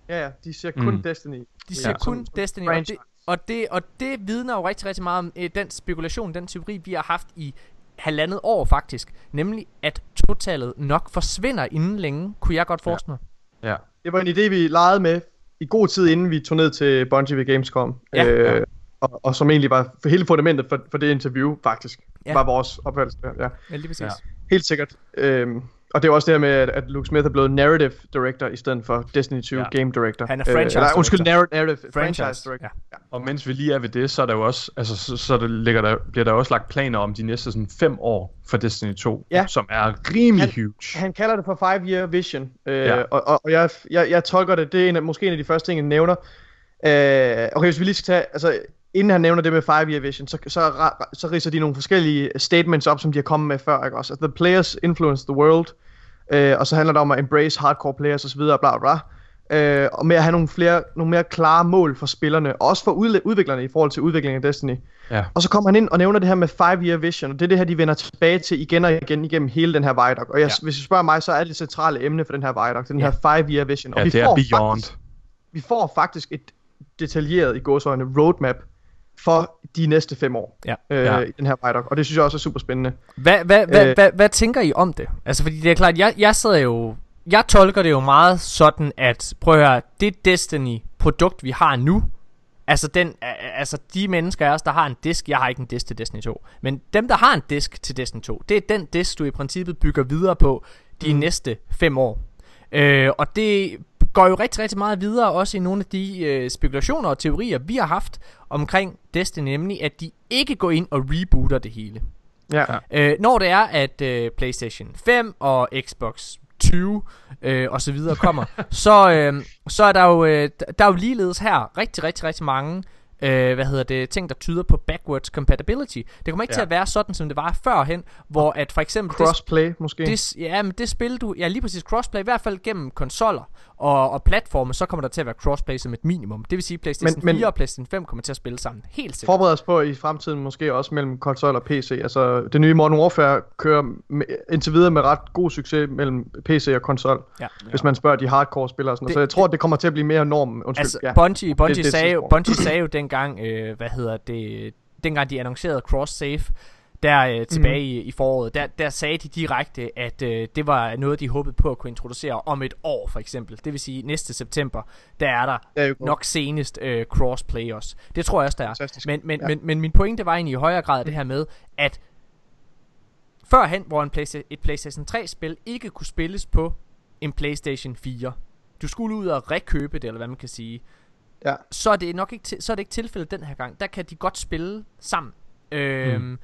Ja, ja, de siger kun Mm. Destiny. De Ja, siger som- kun som Destiny, og det, og, det, og det vidner jo rigtig, rigtig meget om øh, den spekulation, den teori, vi har haft i halvandet år faktisk. Nemlig, at totallet nok forsvinder inden længe, kunne jeg godt forestille mig. Ja. Det var en idé, vi legede med i god tid, inden vi tog ned til Bungie ved Gamescom. Ja. Øh, og, og som egentlig var for hele fundamentet for, for det interview, faktisk. Ja. Ja. Var vores opfattelse. Ja. Ja, lige præcis. Ja. Helt sikkert. Øhm, og det er også det her med, at, at Luke Smith er blevet narrative director i stedet for Destiny 2 Ja. ja. game director. Han er franchise eller, undskyld, director. narrative, narrative franchise, Franchise. director. Ja. Og mens vi lige er ved det, så er der jo også, altså, så, så der ligger der, bliver der også lagt planer om de næste sådan fem år for Destiny 2, Ja. som er rimelig Han- huge. Han kalder det for five year vision, øh, Ja. ja. og, og, og jeg, jeg, jeg tolker det, det er en af, måske en af de første ting, han nævner. Øh, okay, hvis vi lige skal tage, altså inden han nævner det med five year vision, så, så, så ridser de nogle forskellige statements op, som de har kommet med før, ikke også? Altså, the players influence the world, øh, og så handler det om at embrace hardcore players osv., bla bla bla. Øh, og med at have nogle, flere, nogle mere klare mål for spillerne, og også for udviklerne i forhold til udviklingen af Destiny. Ja. Og så kommer han ind og nævner det her med 5-year vision, og det er det her, de vender tilbage til igen og igen igennem hele den her Vidoc. Og jeg, Ja. hvis du spørger mig, så er det centrale emne for den her Vidoc, den Ja. her 5-year vision. Og Ja, vi det er får beyond. Faktisk, vi får faktisk et detaljeret i gåsøjne roadmap for de næste fem år Ja. øh, Ja. i den her Vidoc, og det synes jeg også er super spændende. Hvad, hvad, hvad, Øh. hvad, hvad tænker I om det? Altså, fordi det er klart, jeg, jeg sidder jo... Jeg tolker det jo meget sådan, at prøv at høre, det Destiny-produkt, vi har nu, altså, den, altså de mennesker af os, der har en disk, jeg har ikke en disk til Destiny 2, men dem, der har en disk til Destiny 2, det er den disk, du i princippet bygger videre på de mm. næste fem år. Øh, og det går jo rigtig, rigtig meget videre, også i nogle af de øh, spekulationer og teorier, vi har haft omkring Destiny, nemlig at de ikke går ind og rebooter det hele. Ja. Øh, når det er, at øh, PlayStation 5 og Xbox 20 øh, og så videre kommer, så, øh, så er der jo, øh, der er jo ligeledes her rigtig, rigtig, rigtig mange øh, hvad hedder det, ting, der tyder på backwards compatibility. Det kommer ikke ja. Til at være sådan, som det var førhen, hvor at for eksempel det, Crossplay måske. det, ja, men det spil du, ja lige præcis crossplay, i hvert fald gennem konsoller og, og platforme, så kommer der til at være crossplay som et minimum. Det vil sige, at PlayStation Men- men- 4 og PlayStation 5 kommer til at spille sammen. Helt sikkert. Forbered os på i fremtiden måske også mellem konsol og PC. Altså det nye Modern Warfare kører med, indtil videre med ret god succes mellem PC og konsol. Ja. Hvis man spørger de hardcore spillere sådan. Det- Så jeg tror, det kommer til at blive mere normen. Undskyld. Altså, ja. Bungie, Bungie, det er sagde, jo. Bungie sagde jo dengang, øh, hvad hedder det, dengang de annoncerede cross-save, der øh, tilbage i, i foråret, der, der sagde de direkte, at øh, det var noget, de håbede på at kunne introducere om et år, for eksempel. Det vil sige, næste september, der er der er jo nok senest øh, crossplay også. Det tror jeg også, der er. Fantastisk. Men, men, ja. Ja. men, men min pointe var egentlig i højere grad det her med, at førhen, hvor en Playsta- et PlayStation 3-spil ikke kunne spilles på en PlayStation 4, du skulle ud og rekøbe det, eller hvad man kan sige, Ja. så er det nok ikke, til, så er det ikke tilfældet den her gang. Der kan de godt spille sammen. Øhm, mm.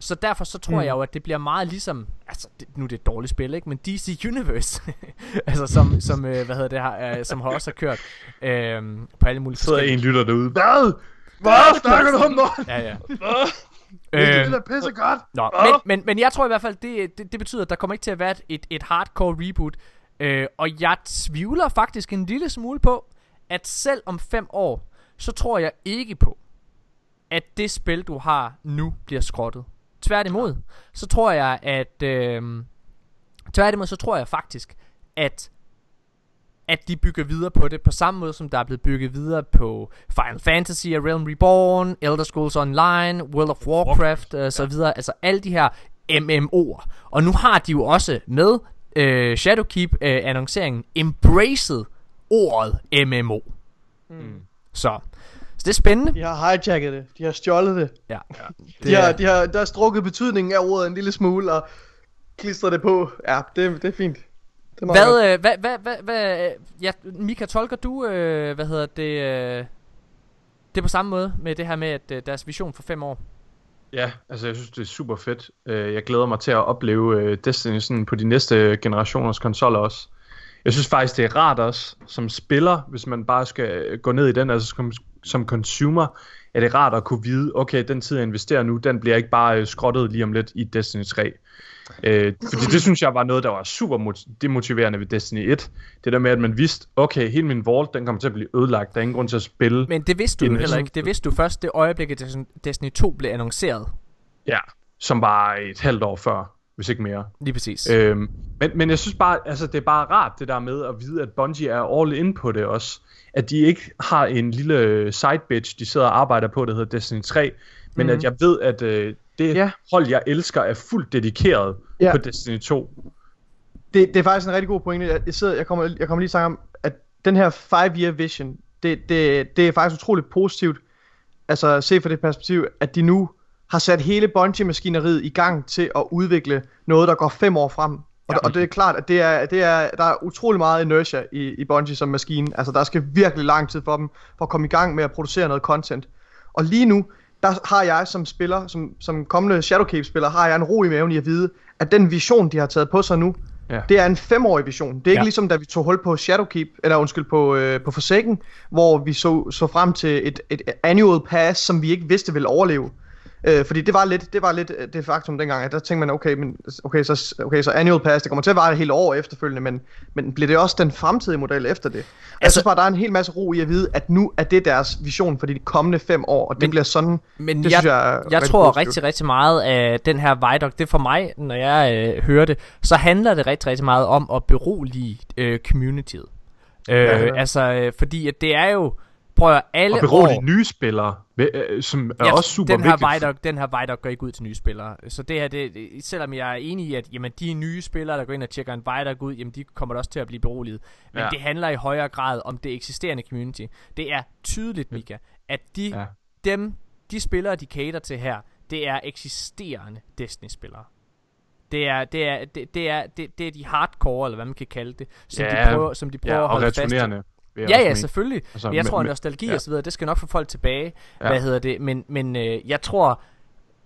Så derfor så tror mm. Jeg jo, at det bliver meget ligesom, altså det, nu er det et dårligt spil, ikke? Men DC Universe, altså som, som øh, hvad hedder det her, øh, som har også har kørt øhm, på alle mulige sidder en lytter derude. Hvad? Hvad snakker du om, Morten? Ja, ja. Det Øhm, er pisse godt. Nå, men, men, men jeg tror i hvert fald, det, det, det betyder, at der kommer ikke til at være et- et, et hardcore reboot. Øh, og jeg tvivler faktisk en lille smule på, at selv om fem år, så tror jeg ikke på, at det spil, du har nu, bliver skrottet. Tværtimod, så tror jeg, at... Øh, tværtimod, så tror jeg faktisk, at at de bygger videre på det, på samme måde som der er blevet bygget videre på Final Fantasy, Realm Reborn, Elder Scrolls Online, World of Warcraft og så videre, altså alle de her MMO'er. Og nu har de jo også med øh, Shadowkeep øh, annonceringen embraced ordet MMO. Mm. Så, så det er spændende. De har hijacket det. De har stjålet det. Ja. De har, de har, der har strukket betydningen af ordet en lille smule og klistret det på. Ja, det, det er fint. Det er. Hvad, øh, hvad, hvad, hvad, hvad, øh, ja, Mika, tolker du, øh, hvad hedder det, øh, det er på samme måde med det her med, at øh, deres vision for fem år? Ja, altså jeg synes, det er super fedt. Øh, Jeg glæder mig til at opleve øh, Destiny sådan på de næste generationers konsoller også. Jeg synes faktisk, det er rart også, som spiller, hvis man bare skal gå ned i den, altså som, som consumer, er det rart at kunne vide, okay, den tid jeg investerer nu, den bliver ikke bare øh, skrottet lige om lidt i Destiny 3. Øh, fordi det synes jeg var noget, der var super mot- demotiverende ved Destiny 1. Det der med, at man vidste, okay, hele min vault, den kommer til at blive ødelagt. Der er ingen grund til at spille. Men det vidste du heller ikke. Det vidste du først det øjeblik, at Destiny- Destiny 2 blev annonceret. Ja, som var et halvt år før, hvis ikke mere. Lige præcis. Øhm, men, men jeg synes bare, altså det er bare rart det der med at vide, at Bungie er all in på det også. At de ikke har en lille side bitch, de sidder og arbejder på, der hedder Destiny 3. Men mm-hmm. at jeg ved, at øh, det Ja. hold, jeg elsker, er fuldt dedikeret Ja. på Destiny 2. Det, det er faktisk en rigtig god pointe. Jeg, sidder, jeg, kommer, jeg kommer lige at snakke om, at den her 5-year vision, det, det, det er faktisk utroligt positivt. Altså se fra det perspektiv, at de nu har sat hele Bungie-maskineriet i gang til at udvikle noget, der går fem år frem. Og, Ja. og det er klart, at det er, det er, der er utrolig meget inertia i, i Bungie som maskine. Altså der skal virkelig lang tid for dem, for at komme i gang med at producere noget content. Og lige nu, der har jeg som spiller, som, som kommende Shadowkeep-spiller, har jeg en ro i maven i at vide, at den vision, de har taget på sig nu, Ja. det er en femårig vision. Det er ikke Ja. ligesom da vi tog hul på Shadowkeep, eller undskyld, på, øh, på Forsaken, hvor vi så, så frem til et, et annual pass, som vi ikke vidste ville overleve. Øh, fordi det var lidt, det var lidt øh, det faktum dengang, at der tænkte man, okay, men, okay, så, okay, så annual pass, det kommer til at vare et helt år efterfølgende, men, men bliver det også den fremtidige model efter det? Altså, jeg Altså- synes bare, der er en hel masse ro i at vide, at nu er det deres vision for de kommende fem år, og det Men- bliver sådan, Men det jeg, synes jeg jeg tror positivt. rigtig, rigtig meget af den her Vidoc, det for mig, når jeg øh, hører det, så handler det rigtig, rigtig meget om at berolige øh, communityet. Øh, Ja. Altså, øh, fordi at det er jo, prøv at høre, alle Og berolige år... nye spillere, øh, som er Ja, også super den her vigtigt. Vidoc, den her Vidoc går ikke ud til nye spillere. Så det her, det, selvom jeg er enig i, at jamen, de nye spillere, der går ind og tjekker en Vidoc ud, jamen, de kommer da også til at blive beroliget. Men Ja. det handler i højere grad om det eksisterende community. Det er tydeligt, Mika, at de, Ja. dem, de spillere, de cater til her, det er eksisterende Destiny-spillere. Det er, det, er, det, det, er, det, det er de hardcore, eller hvad man kan kalde det, som Ja, de prøver, som de prøver Ja, at holde fast i. Ja, ja, mene. selvfølgelig. Altså, men jeg men- tror, at nostalgi ja. og så videre, det skal nok få folk tilbage. Ja. Hvad hedder det? Men, men øh, jeg tror,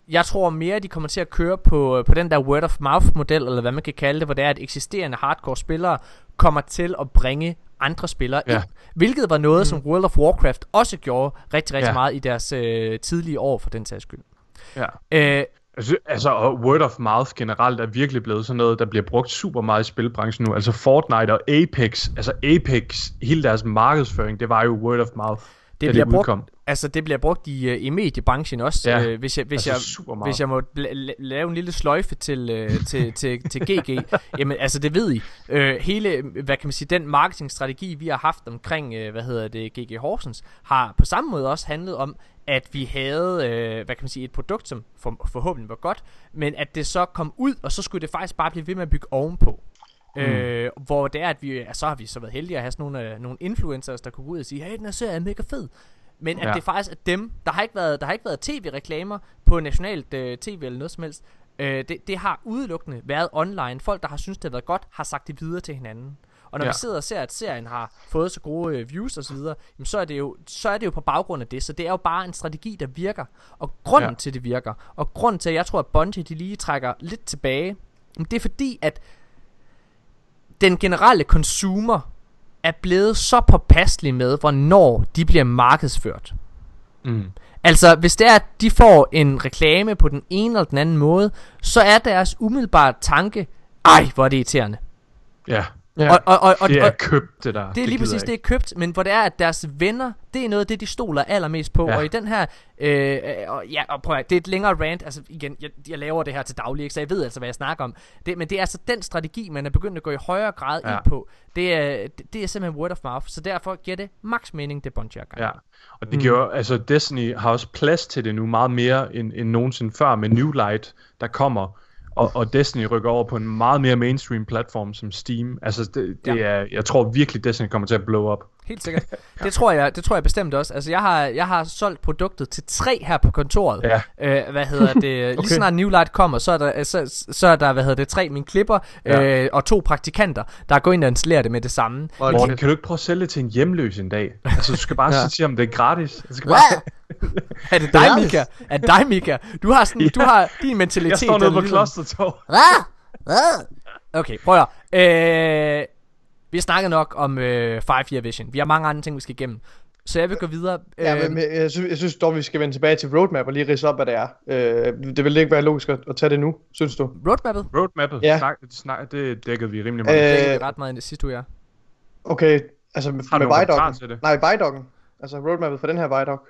jeg tror mere, de kommer til at køre på, på den der word of mouth model, eller hvad man kan kalde det, hvor det er, at eksisterende hardcore spillere kommer til at bringe andre spillere Ja. ind. Hvilket var noget, mm. som World of Warcraft også gjorde rigtig, rigtig ja. meget i deres øh, tidlige år, for den sags skyld. Ja. Øh, Altså, altså, og word of mouth generelt er virkelig blevet sådan noget, der bliver brugt super meget i spilbranchen nu. Altså Fortnite og Apex, altså Apex, hele deres markedsføring, det var jo word of mouth, det bliver brugt, udkom. altså, det bliver brugt i, øh, i mediebranchen også. Ja. Øh, hvis jeg, hvis altså, jeg. Hvis jeg må la- la- lave en lille sløjfe til, øh, til, til, til GG, jamen altså det ved I. Øh, hele, hvad kan man sige, den marketingstrategi, vi har haft omkring, øh, hvad hedder det, GG Horsens, har på samme måde også handlet om, at vi havde, øh, hvad kan man sige, et produkt, som for, forhåbentlig var godt, men at det så kom ud, og så skulle det faktisk bare blive ved med at bygge ovenpå. Mm. Øh, hvor det er, at vi, så har vi så været heldige at have sådan nogle, øh, nogle influencers, der kunne gå ud og sige, hey, den her serie er mega fed. Men at Ja. det faktisk er dem, der har ikke været, der har ikke været tv-reklamer på nationalt øh, tv eller noget som helst. Øh, det, det har udelukkende været online. Folk, der har synes det har været godt, har sagt det videre til hinanden. Og når Ja. vi sidder og ser, at serien har fået så gode øh, views og så videre, jamen, så, er det jo, så er det jo på baggrund af det. Så det er jo bare en strategi, der virker. Og grunden Ja. til, det virker, og grunden til, at jeg tror, at Bungie de lige trækker lidt tilbage, det er fordi, at den generelle consumer er blevet så påpasselig med, hvornår de bliver markedsført. Mm. Altså, hvis det er, at de får en reklame på den ene eller den anden måde, så er deres umiddelbare tanke, ej, hvor er det irriterende. Ja, Ja. Og, og, og, og, det er købt, det der. det er lige præcis det, er købt, men hvor det er, at deres venner, det er noget af det, de stoler allermest på. Ja. Og i den her, øh, øh, og, ja, og prøv at, det er et længere rant, altså igen, jeg, jeg laver det her til daglig, ikke, så jeg ved altså, hvad jeg snakker om. Det, men det er altså den strategi, man er begyndt at gå i højere grad Ja. ind på. Det er, det, det er simpelthen word of mouth, så derfor giver det max mening, det Bungie har. Ja, og det giver altså Destiny har også plads til det nu meget mere end, end nogensinde før med New Light, der kommer. Og, og Destiny rykker over på en meget mere mainstream platform som Steam. Altså det, det Ja. er, jeg tror virkelig Destiny kommer til at blow up. Helt sikkert. det, tror jeg, det tror jeg bestemt også. Altså, jeg har, jeg har solgt produktet til tre her på kontoret. Ja. Øh, hvad hedder det? okay. Lige snart New Light kommer, så er der, så, så er der hvad hedder det, tre mine klipper Ja. øh, og to praktikanter, der går ind og installerer det med det samme. Morten, det- kan du ikke prøve at sælge det til en hjemløs en dag? Altså du skal bare Ja. sige til ham, det er gratis. Det skal bare... Er det dig. Mika? Er det dig, Mika? Du har, sådan, Ja. du har din mentalitet. Jeg står nede på klostertog. Hvad? Hvad? Okay, prøv at høre. øh, Vi har snakket nok om øh, 5 Year Vision. Vi har mange andre ting, vi skal igennem. så jeg vil gå videre. Ja, Øh, men, men jeg, synes, jeg synes dog, vi skal vende tilbage til roadmap og lige ridse op, hvad det er. Øh, det vil ikke være logisk at, at tage det nu, synes du? roadmappet, Roadmappet, Ja. snak, snak, det dækkede vi rimelig meget. Øh, det er ret meget i det sidste uge, ja. Okay, altså med, med nogle kommentarer Vidoc. til det? Nej, Vidoc. Altså roadmappet for den her Vidoc.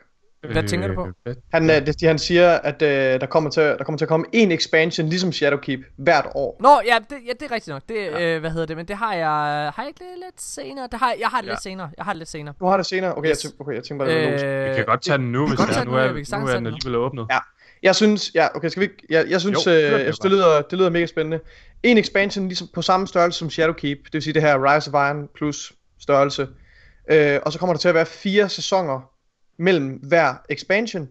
Hvad tænker du på? Øh, Han, øh, det, han siger, at øh, der, kommer til, der kommer til at komme en expansion, ligesom Shadowkeep, hvert år. Nå, ja, det, ja, det er rigtigt nok. Det, ja. øh, hvad hedder det, men det har jeg, har jeg ikke det lidt senere? Det har, jeg har det Ja. lidt senere. Jeg har det lidt senere. Du har det senere? Okay, Yes. jeg, tænker, okay, jeg tænker bare, det var. Øh, Vi kan godt tage den nu, hvis det er. Nu er, ja, vi kan nu er den alligevel åbnet. Ja. Jeg synes, ja, okay, skal vi ikke, jeg, jeg synes, Jo, øh, jeg synes det, lyder, det lyder mega spændende. En expansion ligesom på samme størrelse som Shadowkeep, det vil sige det her Rise of Iron plus størrelse. Øh, og så kommer der til at være fire sæsoner mellem hver expansion.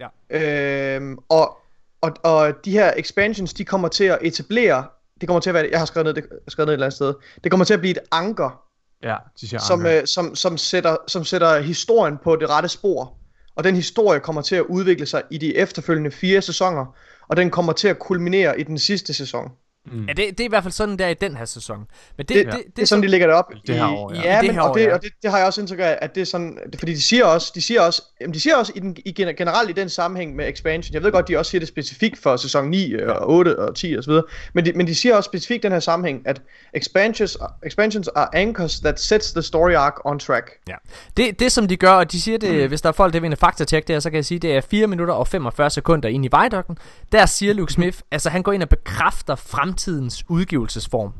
Ja. Øh, og, og, og de her expansions, de kommer til at etablere, det kommer til at være, jeg har skrevet ned, det, skrevet ned et eller andet sted, det kommer til at blive et anker, Ja, de siger som, anker. øh, som, som, sætter, som sætter historien på det rette spor. Og den historie kommer til at udvikle sig i de efterfølgende fire sæsoner, og den kommer til at kulminere i den sidste sæson. Mm. Ja, det, det er i hvert fald sådan der i den her sæson. Men det, Det, det, det, det, er sådan, som- de lægger det op. Det her år, ja. ja. I det men, her og, år, det, ja. og det, det har jeg også indtryk af, at det er sådan, fordi de siger også, de siger også, jamen de siger også i den, i gen- generelt i den sammenhæng med expansion, jeg ved godt, de også siger det specifikt for sæson 9 og 8 og 10 og så videre, men de, men de siger også specifikt den her sammenhæng, at expansions, expansions are anchors that sets the story arc on track. Ja. Det, det som de gør, og de siger det, mm. hvis der er folk, der vil en faktatjek der, så kan jeg sige, det er 4 minutter og 45 sekunder ind i Vidocken. Der siger Luke Smith, altså han går ind og bekræfter fremtidens udgivelsesform.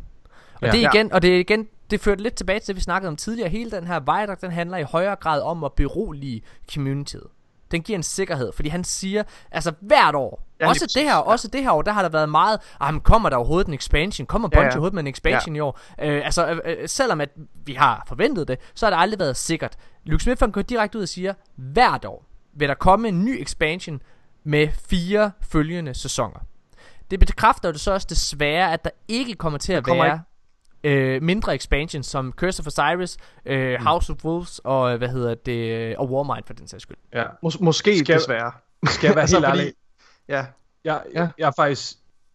Og Ja. det Ja. igen, og det er igen, det førte lidt tilbage til det, vi snakkede om tidligere. Hele den her Vidoc, den handler i højere grad om at berolige communityet. Den giver en sikkerhed, fordi han siger, altså hvert år, Ja, ja, også det her, ja. også det her år, der har der været meget, ah, men kommer der overhovedet en expansion? Kommer Ja, Bungie ja. overhovedet med en expansion i år? Øh, altså, øh, øh, selvom at vi har forventet det, så har det aldrig været sikkert. Luke Smith går direkte ud og siger, hvert år vil der komme en ny expansion med fire følgende sæsoner. Det bekræfter jo det så også desværre, at der ikke kommer til at kommer være øh, mindre expansions som Curse of Osiris, øh, Mm. House of Wolves og øh, hvad hedder det, øh, og Warmind for den sags skyld. Ja. Mås- måske Skal- desværre. Skal jeg være Altså, helt fordi- ærlig? Ja, Jeg, Ja. jeg, er faktisk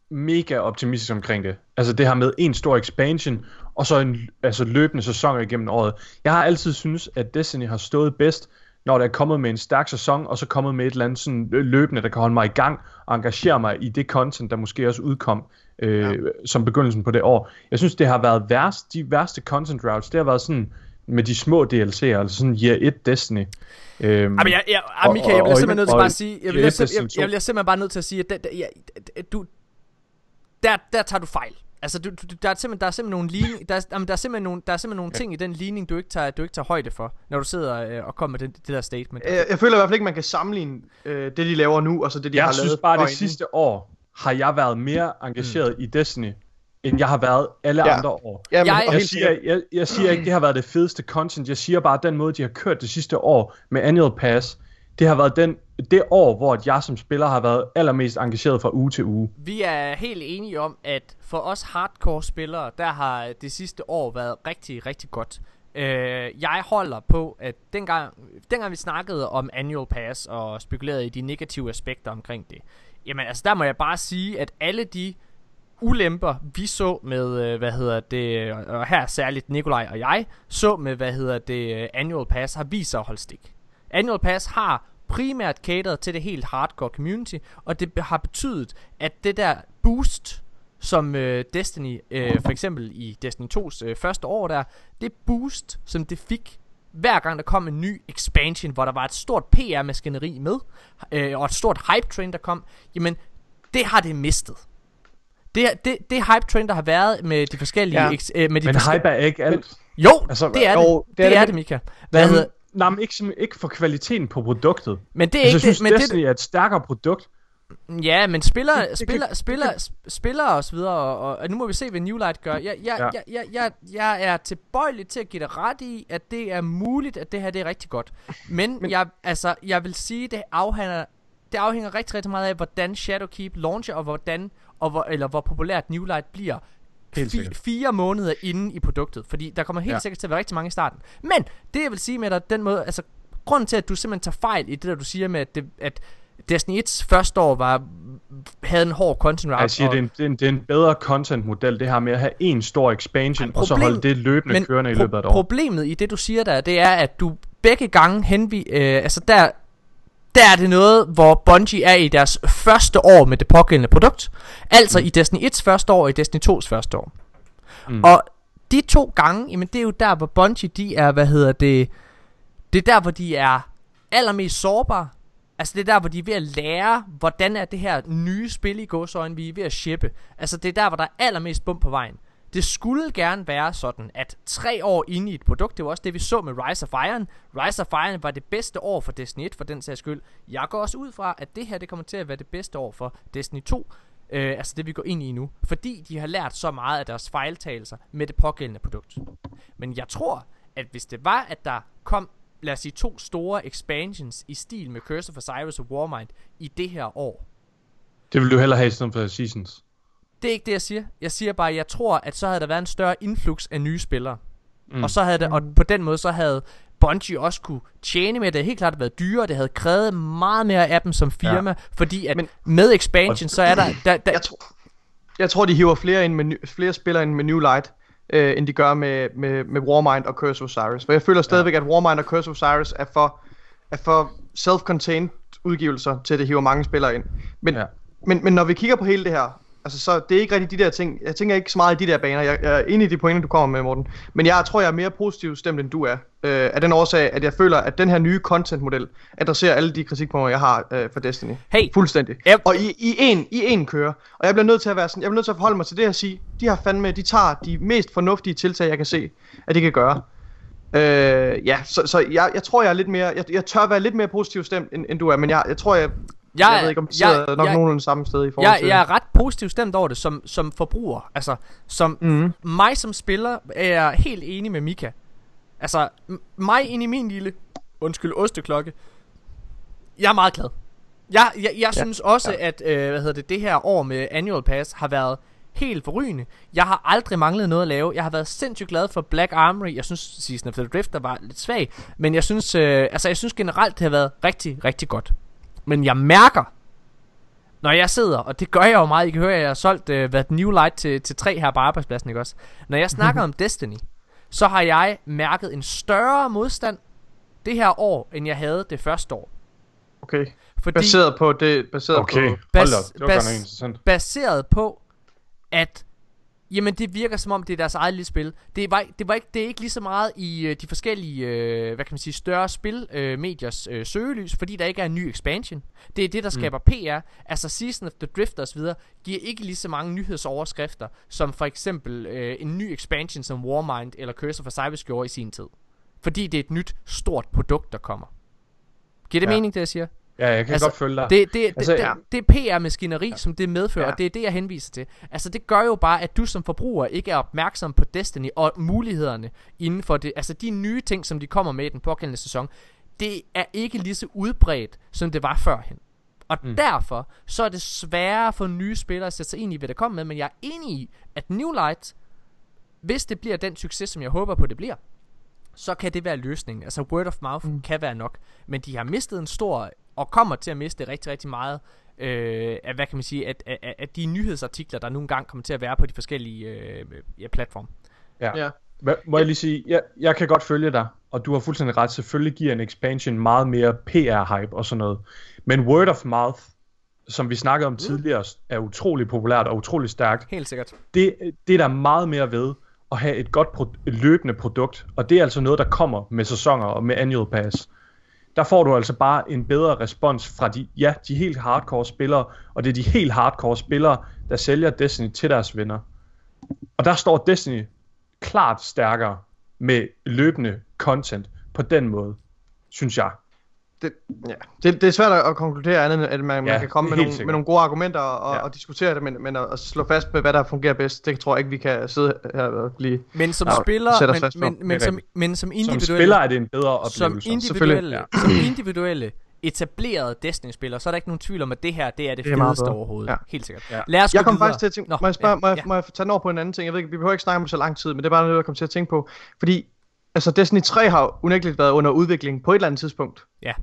mega optimistisk omkring det. Altså det her med en stor expansion, og så en altså løbende sæsoner igennem året. Jeg har altid synes at Destiny har stået bedst, når der er kommet med en stærk sæson, og så kommet med et eller andet sådan løbende, der kan holde mig i gang, og engagere mig i det content, der måske også udkom øh, ja. som begyndelsen på det år. Jeg synes, det har været værst, de værste content routes, det har været sådan med de små DLC'er, altså sådan Year 1 Destiny. Øhm, Jamen, jeg, jeg, Og- Michael, jeg bliver simpelthen nødt til bare at sige, jeg bliver, jeg, to. jeg bliver simpelthen bare nødt til at sige, at, der, der, ja, at du, der, der tager du fejl. Altså, du, du, der er simpelthen, der er simpelthen nogle ligning, der, er, jamen, der er simpelthen nogle, der er simpelthen nogle ting i den ligning, du ikke tager, du ikke tager højde for, når du sidder øh, og kommer med det, det der statement. jeg, jeg føler i hvert fald ikke, man kan sammenligne øh, det, de laver nu, og så det, de har jeg synes lavet bare, det sidste år har jeg været mere engageret mm. i Destiny, end jeg har været alle Ja. andre år. Ja, men, Jeg- Jeg siger, jeg, jeg siger ikke, det har været det fedeste content. Jeg siger bare, at den måde, de har kørt det sidste år med Annual Pass, det har været den, det år, hvor jeg som spiller har været allermest engageret fra uge til uge. Vi er helt enige om, at for os hardcore spillere, der har det sidste år været rigtig, rigtig godt. Øh, jeg holder på, at dengang, dengang vi snakkede om annual pass og spekulerede i de negative aspekter omkring det, jamen altså der må jeg bare sige, at alle de ulemper, vi så med, øh, hvad hedder det, og her særligt Nikolaj og jeg, så med, hvad hedder det, Annual Pass, har vist sig at holde stik. Annual Pass har primært cateret til det helt hardcore community, og det har betydet, at det der boost, som øh, Destiny, øh, for eksempel i Destiny 2's øh, første år der, det boost, som det fik, hver gang der kom en ny expansion, hvor der var et stort PR-maskineri med, øh, og et stort hype train, der kom, jamen, det har det mistet. Det, det, det hype train, der har været med de forskellige... Ja. Ex, øh, med de Men forskellige hype er ikke alt. jo, Altså, det er jo, det. Det, det er det, Mika. Hvad Jamen, hedder, Nej, men ikke, ikke for kvaliteten på produktet. men det er Altså, jeg ikke synes, det, men Destiny er et stærkere produkt. det, ja, men spiller, Det- det spiller, kan- spiller, sp- spiller og så videre, og, og, og, nu må vi se, hvad New Light gør. Jeg, jeg, Ja. jeg, jeg, jeg, jeg er tilbøjelig til at give dig ret i, at det er muligt, at det her det er rigtig godt. Men, Men- men jeg, altså, jeg vil sige, det afhænger, det afhænger rigtig, rigtig meget af, hvordan Shadowkeep launcher, og hvordan, og hvor, eller hvor populært New Light bliver. Helt fi- fire måneder inde i produktet, fordi der kommer helt Ja. sikkert til at være rigtig mange i starten. Men det jeg vil sige med dig, den måde, altså grunden til at du simpelthen tager fejl i det der du siger med at, det, at Destiny 1's første år var havde en hård content route. Jeg siger, og, det er, en, det, er en, det er en bedre content-model, det her med at have en stor expansion, Ej, og så problem- holde det løbende men kørende i løbet af et år. Problemet i det du siger der, det er at du begge gange henvi, øh, altså der, der er det noget, hvor Bungie er i deres første år med det pågældende produkt. Altså mm. i Destiny 1's første år og i Destiny 2's første år. Mm. Og de to gange, jamen det er jo der, hvor Bungie, de er, hvad hedder det, det er der, hvor de er allermest sårbare. Altså det er der, hvor de er ved at lære, hvordan er det her nye spil i gåsøjne, vi er ved at shippe. Altså det er der, hvor der er allermest bump på vejen. Det skulle gerne være sådan, at tre år inde i et produkt, det var også det, vi så med Rise of Iron. Rise of Iron var det bedste år for Destiny 1, for den sags skyld. Jeg går også ud fra, at det her, det kommer til at være det bedste år for Destiny 2. Øh, altså det, vi går ind i nu. Fordi de har lært så meget af deres fejltagelser med det pågældende produkt. Men jeg tror, at hvis det var, at der kom lad os sige, to store expansions i stil med Curse of Osiris og Warmind i det her år. Det vil du hellere have i stedet for Seasons. Det er ikke det, jeg siger. Jeg siger bare, at jeg tror, at så havde der været en større influx af nye spillere. Mm. Og så havde det, og på den måde, så havde Bungie også kunne tjene med det. Det helt klart været dyrere. Det havde krævet meget mere af dem som firma. Ja. Fordi at Men, med expansion, så er der... der, der jeg, tror, jeg tror, de hiver flere, ind med, flere spillere ind med New Light øh, end de gør med, med, med Warmind og Curse of Osiris. For jeg føler stadigvæk, ja. at Warmind og Curse of Osiris er for, er for self-contained udgivelser til, at det hiver mange spillere ind. Men, ja. men, men når vi kigger på hele det her, Altså, så det er ikke rigtig de der ting. Jeg tænker ikke så meget i de der baner. Jeg, jeg er enig i de pointer, du kommer med, Morten. Men jeg tror, jeg er mere positiv stemt, end du er. Øh, af den årsag, at jeg føler, at den her nye content-model adresserer alle de kritikpunkter, jeg har øh, for Destiny. Hey. Fuldstændig. Yep. Og i, i, en, i en kører. Og jeg bliver nødt til at være sådan, jeg bliver nødt til at forholde mig til det og sige, de har fandme, de tager de mest fornuftige tiltag, jeg kan se, at de kan gøre. Øh, ja, så, så jeg, jeg tror, jeg er lidt mere, jeg, jeg tør være lidt mere positiv stemt, end, end du er, men jeg, jeg tror, jeg, jeg, jeg ved ikke, om det sidder jeg, nok jeg, nogenlunde samme sted i forhold jeg, til... Jeg er ret positivt stemt over det som, som forbruger. Altså, som mm. mig som spiller er jeg helt enig med Mika. Altså, mig ind i min lille, undskyld, osteklokke. Jeg er meget glad. Jeg, jeg, jeg ja. synes også, ja. at øh, hvad hedder det, det her år med Annual Pass har været helt forrygende. Jeg har aldrig manglet noget at lave. Jeg har været sindssygt glad for Black Armory. Jeg synes, Season of the Drifter var lidt svag. Men jeg synes, øh, altså, jeg synes generelt, det har været rigtig, rigtig godt. Men jeg mærker, når jeg sidder, og det gør jeg jo meget, I kan høre, at jeg har solgt uh, hvad, New Light til, til tre her på arbejdspladsen, ikke også? Når jeg snakker om Destiny, så har jeg mærket en større modstand det her år, end jeg havde det første år. Okay. Fordi, baseret på det, baseret okay. på... Bas, det var bas, baseret på, at Jamen det virker som om det er deres eget lille spil Det, var, det, var ikke, det er ikke lige så meget i øh, de forskellige øh, Hvad kan man sige Større spil øh, mediers øh, søgelys Fordi der ikke er en ny expansion Det er det der mm. skaber mm. PR Altså Season of the Drift og så videre Giver ikke lige så mange nyhedsoverskrifter Som for eksempel øh, en ny expansion Som Warmind eller Curse of Osiris gjorde i sin tid Fordi det er et nyt stort produkt der kommer Giver det ja. mening det jeg siger Ja, jeg kan altså, godt følge dig. Det, det, altså, det, ja. det, det er PR-maskineri, ja. som det medfører, ja. og det er det, jeg henviser til. Altså, det gør jo bare, at du som forbruger ikke er opmærksom på Destiny og mulighederne inden for det. Altså, de nye ting, som de kommer med i den pågældende sæson, det er ikke lige så udbredt, som det var førhen. Og mm. derfor, så er det sværere for nye spillere at sætte sig ind i, hvad der kommer med, men jeg er enig i, at New Light, hvis det bliver den succes, som jeg håber på, det bliver, så kan det være løsningen. Altså word of mouth mm. kan være nok. Men de har mistet en stor og kommer til at miste rigtig, rigtig meget øh, af, hvad kan man sige, at, at, at de nyhedsartikler, der nogle gange kommer til at være på de forskellige øh, ja, platforme. Ja. ja. Må jeg lige sige, jeg, jeg kan godt følge dig, og du har fuldstændig ret, selvfølgelig giver en expansion meget mere PR-hype og sådan noget. Men word of mouth, som vi snakkede om mm. tidligere, er utrolig populært og utrolig stærkt. Helt sikkert. Det, det er der meget mere ved at have et godt pro- løbende produkt, og det er altså noget, der kommer med sæsoner og med annual pass der får du altså bare en bedre respons fra de, ja, de helt hardcore spillere, og det er de helt hardcore spillere, der sælger Destiny til deres venner. Og der står Destiny klart stærkere med løbende content på den måde, synes jeg det, ja. det, det er svært at konkludere andet, end at man, ja, man kan komme med nogle, med nogle gode argumenter og, ja. og diskutere det, men, men at slå fast med, hvad der fungerer bedst, det tror jeg ikke, vi kan sidde her og blive... Men som ja, spiller, men, men, men, som, men som individuelle... Som spiller er det en bedre oplevelse. Som individuelle, ja. som individuelle etablerede Destiny-spillere, så er der ikke nogen tvivl om, at det her, det er det, det er fedeste overhovedet. Ja. Helt sikkert. Ja. Lad os jeg kom faktisk til at tænke, Nå, må jeg, spørge, ja, må, jeg, ja. må jeg tage den over på en anden ting? Jeg ved ikke, vi behøver ikke snakke om det så lang tid, men det er bare noget, jeg kommer til at tænke på. Fordi, altså Destiny 3 har unægteligt været under udvikling på et eller andet tidspunkt. Ja.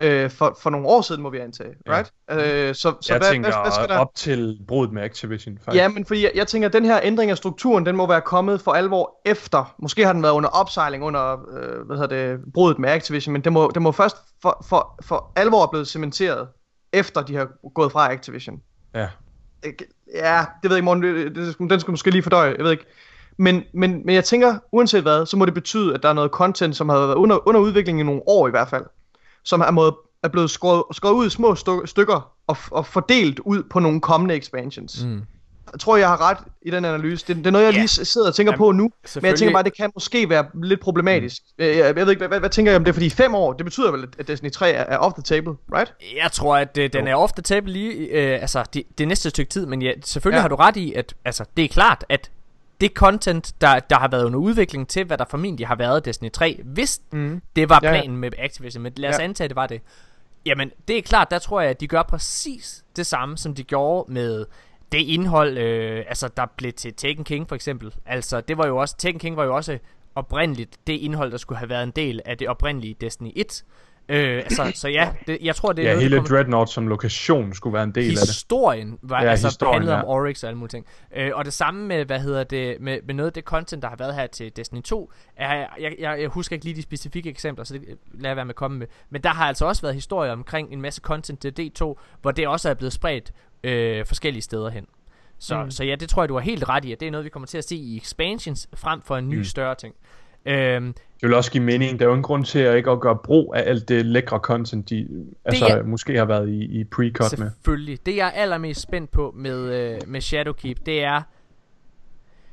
øh, for, for nogle år siden, må vi antage, Ja. right? Øh, så så jeg hvad, tænker hvad, hvad skal der... op til brudet med Activision, faktisk. Ja, men fordi jeg, jeg tænker, at den her ændring af strukturen, den må være kommet for alvor efter. Måske har den været under opsejling under, øh, hvad hedder det, brudet med Activision, men det må, det må først for, for, for alvor er blevet cementeret, efter de har gået fra Activision. ja. Ja, det ved jeg ikke, morgen, det, det, skulle- den skulle måske lige fordøje, jeg ved ikke. Men, men, men jeg tænker, uanset hvad, så må det betyde, at der er noget content, som har været under, under udvikling i nogle år i hvert fald, som er, måde, er blevet skåret, skåret ud i små stu- stykker og, og fordelt ud på nogle kommende expansions. Mm. Jeg tror, jeg har ret i den analyse. Det, det er noget, jeg Ja. lige sidder og tænker på nu. Men jeg tænker bare, det kan måske være lidt problematisk. Mm. Jeg, jeg ved ikke, hvad, hvad, hvad tænker jeg om det? Fordi fem år, det betyder vel, at Destiny 3 er, er off the table, right? Jeg tror, at øh, den er off the table lige, øh, altså det, det næste stykke tid, men ja, selvfølgelig ja. har du ret i, at altså, det er klart, at det content, der, der har været under udvikling til, hvad der formentlig har været Destiny 3, hvis Mm. det var Ja, ja. planen med Activision, men lad os Ja. antage, det var det. Jamen, det er klart, der tror jeg, at de gør præcis det samme, som de gjorde med det indhold, øh, altså der blev til Taken King for eksempel. Altså, det var jo også, Taken King var jo også oprindeligt det indhold, der skulle have været en del af det oprindelige Destiny 1. Øh, altså, så ja, det, jeg tror, det er ja, noget, hele kommer- Dreadnought som lokation skulle være en del af det. historien var Ja, altså historien, handlede ja. om Oryx og alle mulige ting. Øh, og det samme med, hvad hedder det, med, med noget af det content, der har været her til Destiny 2, er, jeg, jeg, jeg husker ikke lige de specifikke eksempler, så det lader jeg være med at komme med. Men der har altså også været historier omkring en masse content til D2, hvor det også er blevet spredt øh, forskellige steder hen. Så, Mm. så ja, det tror jeg, du har helt ret i, at det er noget, vi kommer til at se i expansions, frem for en ny mm. større ting. Øhm, Det vil også give mening. Der er jo ingen grund til at ikke at gøre brug af alt det lækre content, de altså, er- måske har været i, i pre-cut med. Selvfølgelig. Det jeg er allermest spændt på med, øh, med Shadowkeep, det er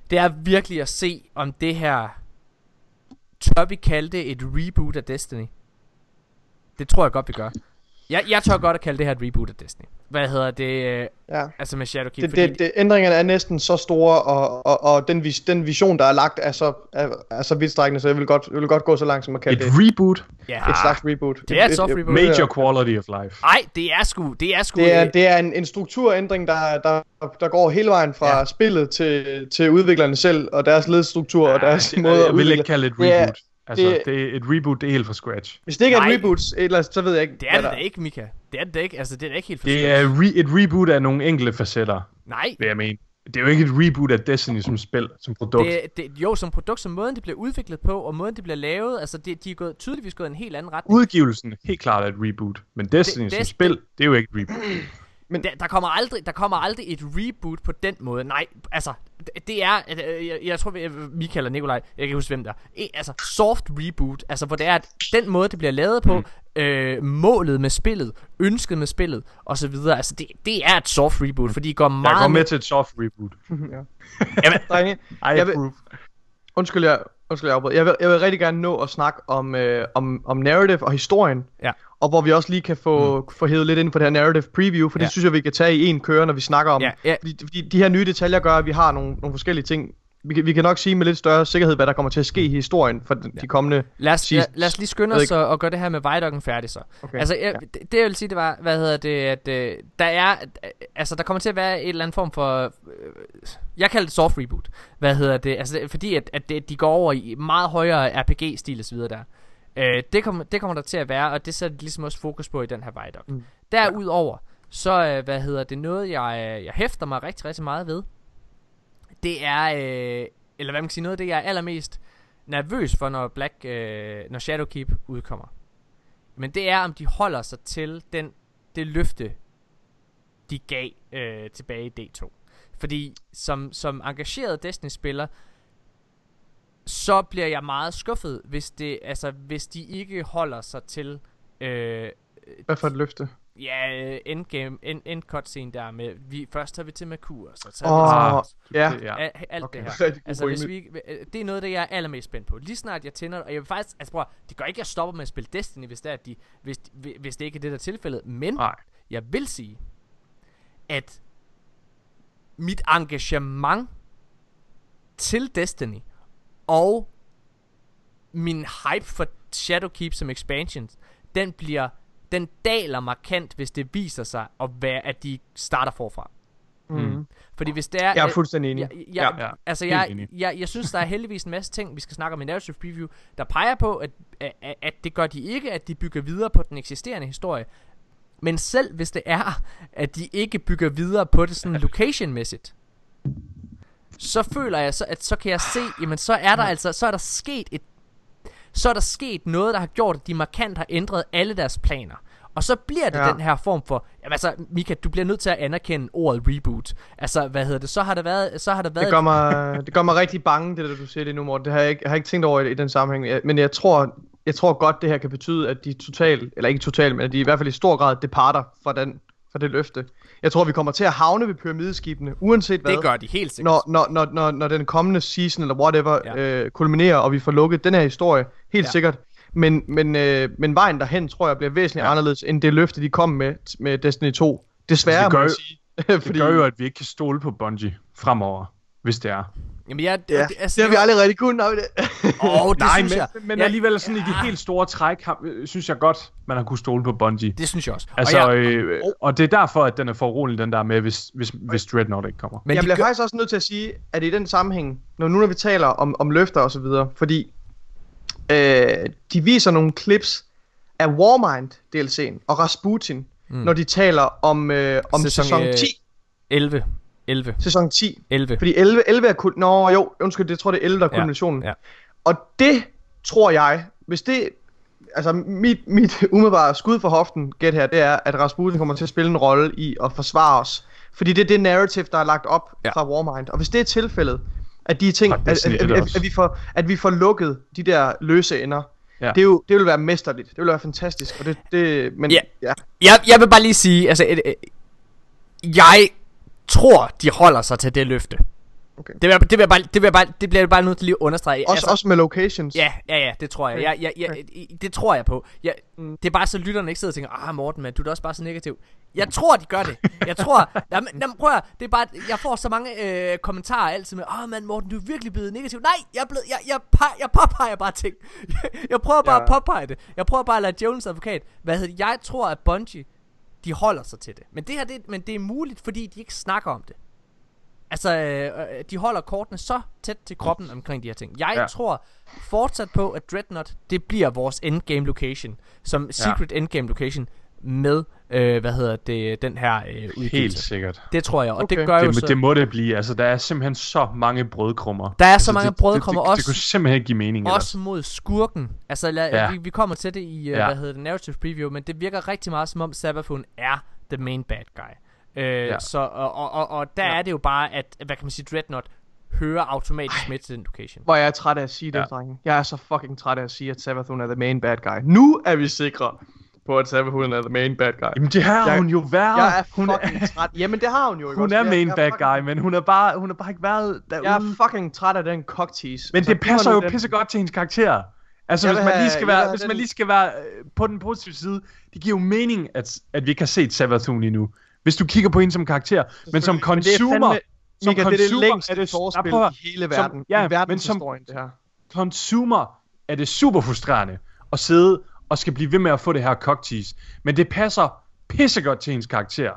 det er virkelig at se om det her tør vi kalde det et reboot af Destiny. Det tror jeg godt vi gør. Jeg, jeg tør godt at kalde det her et reboot af Destiny. Hvad hedder det? Øh, Ja. altså med Shadowkeep. Det, fordi det, det, ændringerne er næsten så store, og, og, og den, vis, den vision, der er lagt, er så, er, er så vidtstrækkende, så jeg vil, godt, jeg vil godt gå så langt som at kalde Et det reboot? ja. et slags reboot. Det er et soft reboot. Major quality of life. Ej, det er sgu, det er sgu... Det er, øh, det er en, en strukturændring, der, der, der går hele vejen fra Ja. ja. spillet til, til udviklerne selv, og deres ledstruktur, og deres måde at jeg vil udvikle. ikke kalde det et reboot. Altså, det- det, er et reboot, det er helt fra scratch. Hvis det ikke er Nej. et reboot, eller, så ved jeg ikke, det er det da ikke, Mika. Det er det da ikke. Altså, det er da ikke helt Det forskelligt. er re- et reboot af nogle enkelte facetter, Nej, vil jeg mene. Det er jo ikke et reboot af Destiny som spil, som produkt. Det, det, jo, som produkt, som måden det bliver udviklet på, og måden det bliver lavet, altså det, de er gået, tydeligvis gået en helt anden retning. Udgivelsen helt klart er et reboot, men Destiny Det- som det- spil, det er jo ikke et reboot. Der, der, kommer aldrig, der kommer aldrig et reboot på den måde. Nej, altså, det, er, øh, jeg, jeg tror, vi- Michael og Nikolaj, jeg kan huske, hvem der er. E, altså, soft reboot, altså, hvor det er, at den måde, det bliver lavet på, Mm. øh, målet med spillet, ønsket med spillet, og så videre, altså, det, det er et soft reboot, fordi det går Jeg meget... går med til et soft reboot. ja. Jamen, Drenge, I Jeg vil- undskyld, jeg, undskyld, jeg afbryder. Jeg vil, jeg vil rigtig gerne nå at snakke om, øh, om, om narrative og historien. Ja. Og hvor vi også lige kan få, mm. få hævet lidt ind på det her narrative preview, for det Ja. synes jeg, vi kan tage i en køre, når vi snakker om. Ja, ja. Fordi, fordi de her nye detaljer gør, at vi har nogle, nogle forskellige ting. Vi kan, vi kan nok sige med lidt større sikkerhed, hvad der kommer til at ske i historien for de, de kommende... Lad os, lad, Seasons. lad os lige skynde os og, og gøre det her med Vejdokken færdig så. Okay. Altså, jeg, det, det jeg vil sige, det var, hvad hedder det, at øh, der er, øh, altså der kommer til at være et eller andet form for, øh, jeg kalder det soft reboot. Hvad hedder det, altså fordi at, at det, de går over i meget højere RPG-stil og så videre der. Øh, det, kommer, det kommer der til at være, og det sætter ligesom også fokus på i den her Vejdokken. Mm. Mm. Derudover, så øh, hvad hedder det, noget jeg, jeg hæfter mig rigtig, rigtig meget ved, det er, øh, eller hvad man kan sige, noget af det, jeg er allermest nervøs for, når Black, øh, når Shadowkeep udkommer. Men det er, om de holder sig til den, det løfte, de gav øh, tilbage i D2. Fordi som, som engageret Destiny-spiller, så bliver jeg meget skuffet, hvis, det, altså, hvis de ikke holder sig til øh, Hvad for et løfte? ja, endgame, end, end cutscene der med, vi, først tager vi til Merkur, så tager vi Åh, til ja. Ja. Alt Okay. det her. Altså, hvis vi, ikke- øh, det er noget, det jeg er allermest spændt på. Lige snart jeg tænder, og jeg vil faktisk, altså bror, det gør ikke, at jeg stopper med at spille Destiny, hvis det, er, at de, hvis, hvis det ikke er det, der er tilfældet. Men Nej. jeg vil sige, at mit engagement til Destiny og min hype for Shadowkeep som expansion, den bliver den daler markant, hvis det viser sig at være, at de starter forfra. Mm. Fordi hvis det er... Jeg er fuldstændig enig. Jeg, jeg, Ja, altså, helt jeg, enig. jeg, jeg synes, der er heldigvis en masse ting, vi skal snakke om i Narrative Preview, der peger på, at, at, at det gør de ikke, at de bygger videre på den eksisterende historie. Men selv hvis det er, at de ikke bygger videre på det sådan location-mæssigt, så føler jeg, så, at så kan jeg se, jamen så er der altså, så er der sket et, så er der sket noget, der har gjort, at de markant har ændret alle deres planer. Og så bliver det ja. Den her form for, jamen altså, Mika, du bliver nødt til at anerkende ordet reboot. Altså, hvad hedder det, så har der været, så har der været Det gør, mig, det gør mig rigtig bange, det der du siger det nu, Morten. Det har jeg ikke, jeg har ikke tænkt over i, i den sammenhæng. Jeg- Men jeg tror, jeg tror godt, det her kan betyde, at de totalt, eller ikke totalt, men at de i hvert fald i stor grad departer fra, den, fra det løfte. Jeg tror, vi kommer til at havne ved pyramideskibene, uanset hvad. Det gør de helt sikkert. når, når, når, når, når den kommende season, eller whatever, Ja. øh, kulminerer, og vi får lukket den her historie, helt Ja. sikkert. Men, men, øh, men vejen derhen, tror jeg, bliver væsentligt Ja. anderledes, end det løfte, de kom med, med Destiny 2. Desværre, Altså, det gør må jeg sige. Det gør jo, at vi ikke kan stole på Bungie fremover, hvis det er. Jamen, jeg, Ja, det, altså, det har vi aldrig rigtig kunnet, vi det? Åh, det Nej, synes men, jeg. men jeg, alligevel sådan i de Ja. helt store træk, øh, synes jeg godt, man har kunne stole på Bungie. Det synes jeg også. Altså, og, jeg, øh, og det er derfor, at den er for rolig, den der med, hvis, hvis, hvis Dreadnought ikke kommer. men jeg bliver gør, faktisk også nødt til at sige, at i den sammenhæng, når nu når vi taler om, om løfter og så videre, fordi øh, de viser nogle clips af Warmind DLC'en og Rasputin, mm. når de taler om, øh, om Sæson, sæson, øh, 10. 11. 11. Sæson 10. 11. Fordi 11, 11 er kun... Nå jo, undskyld, det tror det er 11, der er Ja, kulminationen. ja. Og det tror jeg, hvis det... Altså mit, mit umiddelbare skud for hoften, gæt her, det er, at Rasputin kommer til at spille en rolle i at forsvare os. Fordi det er det narrative, der er lagt op Ja. fra Warmind. Og hvis det er tilfældet, at de ting, at, at, at, 1 at, også. at, vi får, at vi får lukket de der løse ender, Ja. det, er jo, det vil være mesterligt. Det vil være fantastisk. Og det, det men Ja. ja. Jeg, jeg vil bare lige sige, altså, et, et, jeg tror, de holder sig til det løfte. Okay. Det, vil, det, vil jeg bare, det, vil jeg bare, det bliver jeg bare nødt til lige at understrege. Også, også med locations. Ja, ja, ja, det tror jeg. Okay, Jeg, jeg, jeg, okay. det tror jeg på. Jeg, Mm. Det er bare så lytterne ikke sidder og tænker, ah Morten, man, du er da også bare så negativ. Jeg tror, de gør det. Jeg tror, jamen, jamen, prøv at, det er bare, jeg får så mange øh, kommentarer altid med, ah man Morten, du er virkelig blevet negativ. Nej, jeg er blevet, jeg, jeg, jeg, jeg påpeger bare ting. jeg prøver bare Ja. at påpege det. Jeg prøver bare at lade Jones advokat, hvad hedder det, jeg tror, at Bungie, de holder sig til det. Men det her, det, men det er muligt, fordi de ikke snakker om det. Altså, øh, øh, de holder kortene så tæt til kroppen omkring de her ting. Jeg ja. Ja. tror fortsat på, at Dreadnought, det bliver vores endgame location. Som secret endgame location med, øh, hvad hedder det, den her øh, udgivelse. Helt sikkert. Det tror jeg, og okay. det gør jo Det, så... må- det må det blive. Altså, der er simpelthen så mange brødkrummer. Der er så altså, mange det, brødkrummer det, det, også- Det, kunne simpelthen ikke give mening. også mod skurken. Altså, lad, ja. Vi, vi kommer til det i, uh, ja. Hvad hedder det, narrative preview, men det virker rigtig meget som om Sabathun er the main bad guy. Øh, ja. Så, og, og, og, og der ja. Er det jo bare, at, hvad kan man sige, Dreadnought hører automatisk med til den location. Hvor jeg er træt af at sige det, Ja. drenge. Jeg er så fucking træt af at sige, at Savathun er the main bad guy. Nu er vi sikre på, at Savathun er the main bad guy. Jamen, det har Jeg- hun jo været. Jeg er hun, fucking træt. Jamen, det har hun jo ikke hun også. er main jeg bad fucking- guy, men hun er bare, hun har bare ikke været derude. Jeg er fucking træt af den cocktease. Men Altså, det passer jo den- pissegodt til hendes karakter. Altså, hvis man, have- lige skal være, hvis den- man lige skal være øh, på den positive side, det giver jo mening, at, at vi ikke har set Savathun endnu. Hvis du kigger på hende som karakter, men som er consumer, som Mika, det er det consumer længste er det- forspil Nej, prøv at høre. i hele Som- verden. ja, I men verdenshistorien, det her. consumer er det super frustrerende at sidde og skal blive ved med at få det her cocktease. Men det passer pissegodt til hendes karakter.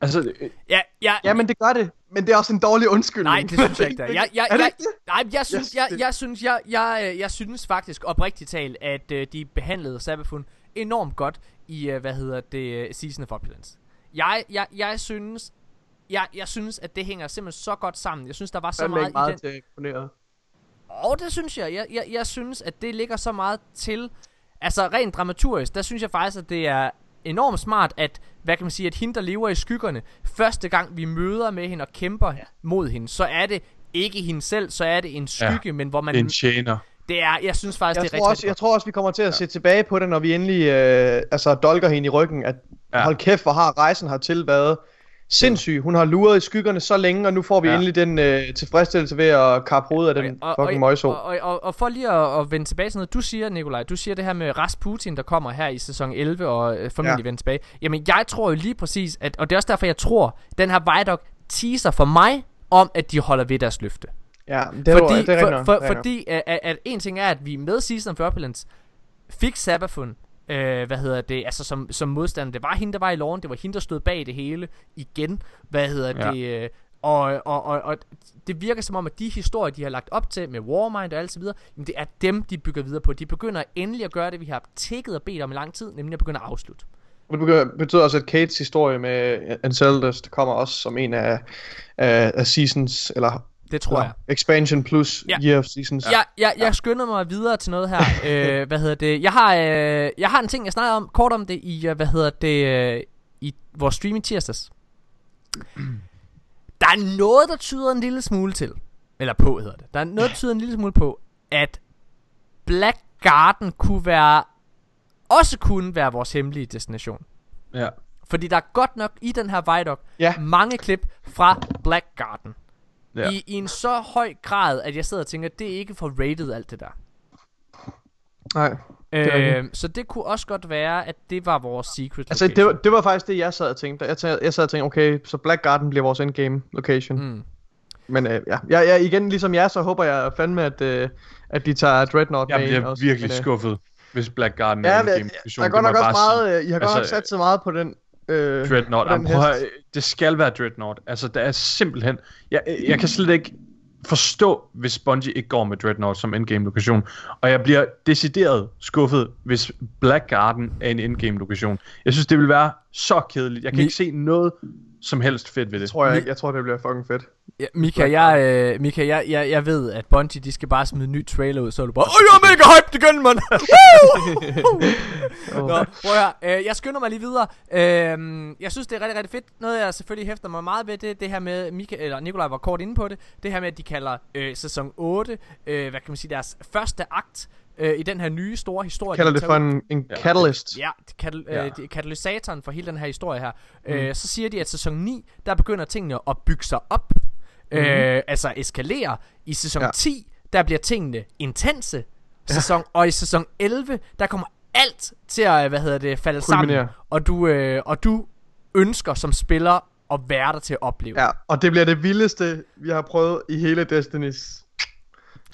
Altså, øh, Ja, ja, Ja, men det gør det. Men det er også en dårlig undskyldning. Nej, det synes jeg ikke, der. Jeg, jeg, Er det jeg, ikke det? nej, jeg synes, jeg, jeg, synes, jeg, jeg, jeg synes faktisk oprigtigt talt, at øh, de behandlede Sabafun enormt godt i, øh, hvad hedder det, Season of Opulence. Jeg, jeg, jeg synes, jeg, jeg synes, at det hænger simpelthen så godt sammen. Jeg synes, der var så meget, meget, meget i den. til. Og det synes jeg. Jeg, jeg. jeg synes, at det ligger så meget til... Altså, rent dramaturgisk, der synes jeg faktisk, at det er enormt smart, at, hvad kan man sige, at hende, der lever i skyggerne, første gang vi møder med hende og kæmper ja. mod hende, så er det ikke hende selv, så er det en skygge, ja. men hvor man... det er en tjener. Det er, jeg synes faktisk, Jeg det er tror, rigtig, også, jeg tror også, vi kommer til at se tilbage på det, når vi endelig øh, altså, dolker hende i ryggen. At Ja. hold kæft, hvor har rejsen hertil været sindssyg. Hun har luret i skyggerne så længe, og nu får vi Ja. endelig den øh, tilfredsstillelse ved at kappe hovedet af den og, fucking møgso. og, og, og, og for lige at, at vende tilbage til noget, du siger, Nikolaj, du siger det her med Rasputin, der kommer her i sæson 11 og øh, formentlig ja. Vender tilbage. Jamen, jeg tror jo lige præcis, at, og det er også derfor, jeg tror, den her Vidoc teaser for mig, om at de holder ved deres løfte. Ja, det er, fordi, det er for, for, det er rigtigt nok. fordi at, at, en ting er, at vi med Season of Opulence fik Sabathun Øh, hvad hedder det? Altså som, som modstander. Det var hende, der var i loven. Det var hende, der stod bag det hele igen. Hvad hedder Ja. det? Øh, og, og, og, og det virker som om, at de historier, de har lagt op til med Warmind og alt så videre, jamen det er dem, de bygger videre på. De begynder endelig at gøre det, vi har tækket og bedt om i lang tid, nemlig at begynde at afslutte. Det betyder- også, at Kates historie med Enceladus, der kommer også som en af, af, af seasons, eller, Det tror jeg. eller expansion plus Ja. year of seasons. Jeg, jeg, jeg skynder mig videre til noget her. øh, hvad hedder det? Jeg har, øh, jeg har en ting, jeg snakker om, kort om det i, øh, hvad hedder det, øh, i vores stream i tirsdags. Der er noget, der tyder en lille smule til, eller på hedder det. Der er noget, der tyder en lille smule på, at Black Garden kunne være, også kunne være vores hemmelige destination. Ja. Fordi der er godt nok i den her Vidoc Ja. mange klip fra Black Garden. Ja. Ja. I, I en så høj grad, at jeg sidder og tænker, det er ikke for rated alt det der. Nej. er Øh, så det kunne også godt være, at det var vores secret Altså, location. det var, det var faktisk det, jeg sad og tænkte. Jeg, sad, jeg sad og tænkte, okay, så Black Garden bliver vores endgame location. Mm. Men øh, ja, jeg, jeg, igen, ligesom jer, så håber jeg fandme, at, øh, at de tager Dreadnought Jeg med bliver ind også. virkelig Men, øh, skuffet, hvis Black Garden Ja, er men, en jeg, game der er godt nok også meget, øh, I har godt nok Altså, sat så meget på den. Øh, Dreadnought. Jamen, prøv det skal være Dreadnought. Altså, der er simpelthen... Jeg, jeg kan slet ikke forstå, hvis Bungie ikke går med Dreadnought som endgame lokation. Og jeg bliver decideret skuffet, hvis Black Garden er en endgame lokation. Jeg synes, det vil være så kedeligt. Jeg kan Mi- ikke se noget som helst fedt ved det. tror jeg ikke. Jeg tror, det bliver fucking fedt. Ja, Mika, jeg, øh, Mika jeg, jeg, jeg ved, at Bungie, de skal bare smide en ny trailer ud, så er du bare, Åh, jeg er mega hyped igen, mand! Nå, prøv at høre, øh, jeg skynder mig lige videre. Øh, jeg synes, det er rigtig, rigtig fedt. Noget, jeg selvfølgelig hæfter mig meget ved, det det her med, Mika, eller Nikolaj var kort inde på det, det her med, at de kalder øh, sæson 8, øh, hvad kan man sige, deres første akt øh, i den her nye store historie. Kalder de det for en, en catalyst. Ja, katal- Ja. øh, katalysatoren for hele den her historie her. Mm. Øh, så siger de, at sæson 9, der begynder tingene at bygge sig op. Mm. Øh, altså eskalere. I sæson Ja. ja. 10, der bliver tingene intense. Sæson, Og i sæson 11, der kommer alt til at, hvad hedder det, falde Kulminere. sammen. Og du, øh, og du ønsker som spiller at være der til at opleve. Ja, og det bliver det vildeste, vi har prøvet i hele Destiny's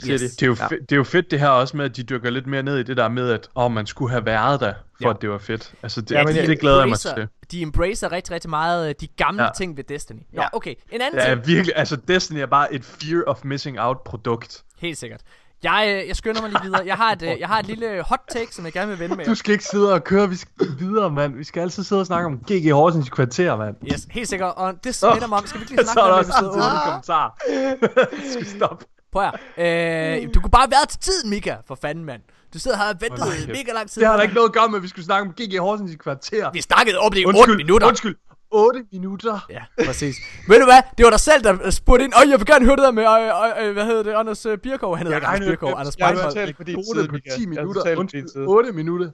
Yes. Det er, jo Ja. fe- det er jo fedt det her også med, at de dykker lidt mere ned i det der med, at åh, man skulle have været der, for Ja. at det var fedt. Altså, det, Ja, men det, de det glæder jeg mig til. De embracer rigtig, rigtig meget øh, de gamle Ja. ting ved Destiny. Nå, Ja. okay. En anden Ja, ting. virkelig. Altså, Destiny er bare et fear of missing out produkt. Helt sikkert. Jeg, øh, jeg skynder mig lige videre. Jeg har et, øh, jeg har et lille hot take, som jeg gerne vil vende med. Du skal ikke sidde og køre vi skal videre, mand. Vi skal altid sidde og snakke om GG Horsens kvarter, mand. Yes, helt sikkert. Og det smitter mig om. Skal vi ikke lige Så snakke om også episode altid 8? en kommentar. Skal stoppe. Prøv her. Øh, du kunne bare være til tiden, Mika. For fanden, mand. Du sidder her og ventet kæft. mega lang tid. Det har da ikke noget at gøre med, at vi skulle snakke om GG Horsens kvarter. Vi snakkede om det i 8 Undskyld, minutter. undskyld. 8 minutter. Ja, præcis. Ved du hvad? Det var dig selv, der spurgte ind. Åh, jeg vil gerne høre det der med, øh, øh, hvad hedder det, Anders øh, Birkov. Han hedder ikke Anders Birkov, Anders jeg har talt på din side, på Mika. 10 Jeg har minutter. Undskyld, side. 8 minutter.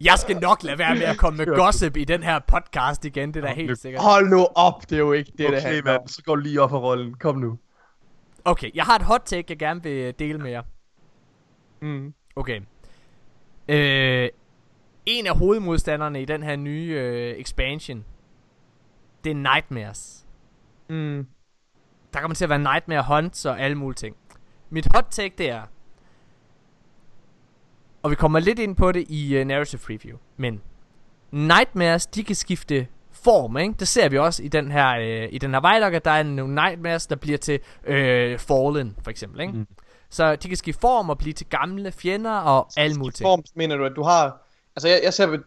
Jeg skal nok lade være med at komme med gossip i den her podcast igen. Det er da helt sikkert. Hold nu op, det er jo ikke det, det Okay, handler om. mand. Så går du lige op for rollen. Kom nu. Okay, jeg har et hot take, jeg gerne vil dele med jer. Mm. Okay. Øh, en af hovedmodstanderne i den her nye øh, expansion, det er Nightmares. Mm. Der kommer til at være Nightmare Hunts og alle mulige ting. Mit hot take det er, og vi kommer lidt ind på det i uh, narrative preview, men Nightmares, de kan skifte form, ikke? Det ser vi også i den her, øh, i den her vejlok, at der er nogle Nightmares, der bliver til øh, Fallen, for eksempel, ikke? Mm. Så de kan skifte form og blive til gamle fjender og alle mulige ting. Form, mener du, at du har... Altså, jeg, jeg ser...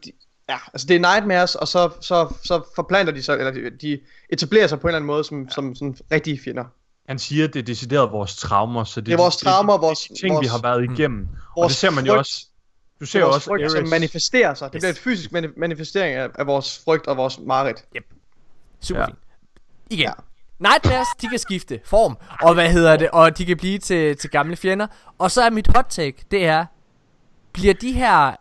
Ja, altså det er nightmares, og så, så, så forplanter de sig, eller de, etablerer sig på en eller anden måde som, ja. som sådan rigtige fjender. Han siger, at det er decideret vores traumer. Så det, Det er vores traumer, det, det, vores- det, er de ting, vi vores- har været igennem. Og vores det ser man jo også. Du ser også frygt, som Ares. manifesterer sig. Det Yes. bliver et fysisk mani- manifestering af, af vores frygt og vores mareridt. Super Ja. fint. Igen. Ja. Nightmares, de kan skifte form, og hvad hedder det, og de kan blive til, til gamle fjender. Og så er mit hot take, det er, bliver de her,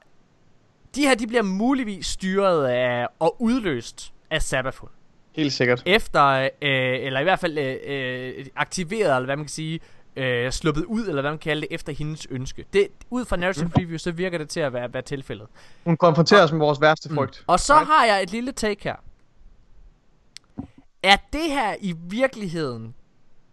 de her, de bliver muligvis styret af, og udløst af Sabathun. Helt sikkert. Efter, øh, eller i hvert fald øh, øh, aktiveret, eller hvad man kan sige, øh, sluppet ud, eller hvad man kan kalde det, efter hendes ønske. Det, ud fra narrative preview, så virker det til at være, være tilfældet. Hun konfronterer os med vores værste frygt. Og så Right. har jeg et lille take her. Er det her i virkeligheden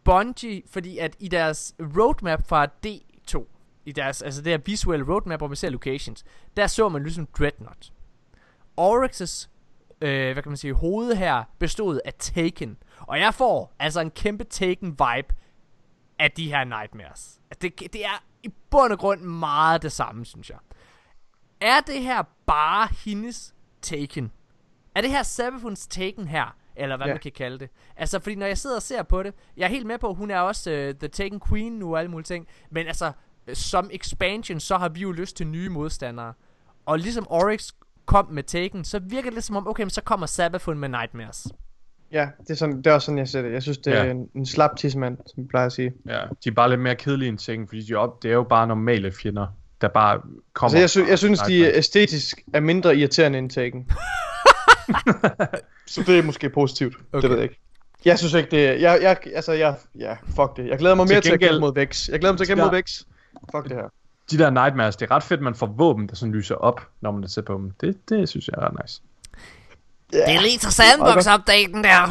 Bungie, fordi at i deres roadmap fra D2, i deres, altså det her visuelle roadmap, hvor vi ser locations, der så man ligesom Dreadnought. Oryx's, øh, hvad kan man sige, hoved her bestod af Taken. Og jeg får altså en kæmpe Taken-vibe af de her Nightmares. Det, det er i bund og grund meget det samme, synes jeg. Er det her bare hendes Taken? Er det her Sabafuns Taken her? Eller hvad Ja. man kan kalde det. Altså, fordi når jeg sidder og ser på det, jeg er helt med på, at hun er også uh, The Taken Queen nu og alle mulige ting. Men altså, øh, som expansion, så har vi jo lyst til nye modstandere. Og ligesom Oryx kom med Taken, så virker det lidt som om, okay, men så kommer Sabafun med Nightmares. Ja, det er, sådan, det er også sådan, jeg ser det. Jeg synes, det er Ja. en, en slap tidsmand, som vi plejer at sige. Ja, de er bare lidt mere kedelige end ting, fordi de er, op, det er jo bare normale fjender, der bare kommer. Altså, jeg, sy- jeg synes, de Nightmare. æstetisk er mindre irriterende end Taken. så det er måske positivt. Okay. Det ved jeg ikke. Jeg synes ikke, det er... Jeg, jeg, altså, jeg, ja, fuck det. Jeg glæder mig Til mere til, at gengæld- kæmpe mod Vex. Jeg glæder mig til at kæmpe mod Vex. Fuck det her. De der Nightmares, det er ret fedt, man får våben, der sådan lyser op, når man ser på dem. Det, det synes jeg er ret nice. Det er lige til sandbox-updaten der.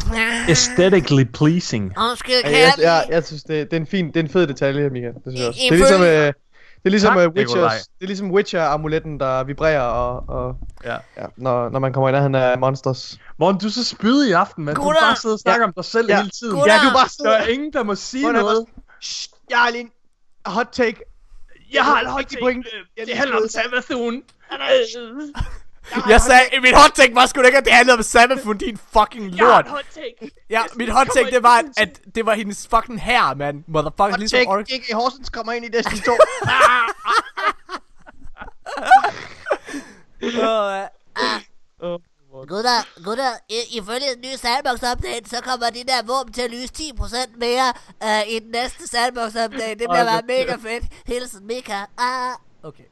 Aesthetically pleasing. Undskyld, Jeg, kan jeg, jeg jeg, jeg synes, det, det, er en fin, det er en fed detalje, Mika. Det synes jeg også. Det er ligesom, øh, det er ligesom Tak, uh, Nikolaj. det er ligesom Witcher-amuletten, der vibrerer, og, og Ja. ja, når, når man kommer i nærheden af monsters. Morgen, du er så spydig i aften, mand. Du Gutter! bare sidder og snakker om dig selv Ja. hele tiden. Gutter! Ja, du bare Der er ingen, der må sige Gutter, noget. Shh, jeg har lige en hot take. Jeg har en hot take. pointe. Jeg Det handler om Savathun. Jeg sagde, min hot take var sgu ikke, at det handlede om Sabafun, din fucking lort. Ja, mit hot take, det var, at det var hendes fucking her, man. Motherfucker, Hot ligesom take, Oryx. J.K. Horsens kommer ind i Destiny 2. Gutter, gutter, i- ifølge den nye sandbox-update, så kommer de der våben til at lyse 10% mere uh, i den næste sandbox-update. Det bliver bare mega fedt. Hilsen, Mika. Ah. Okay.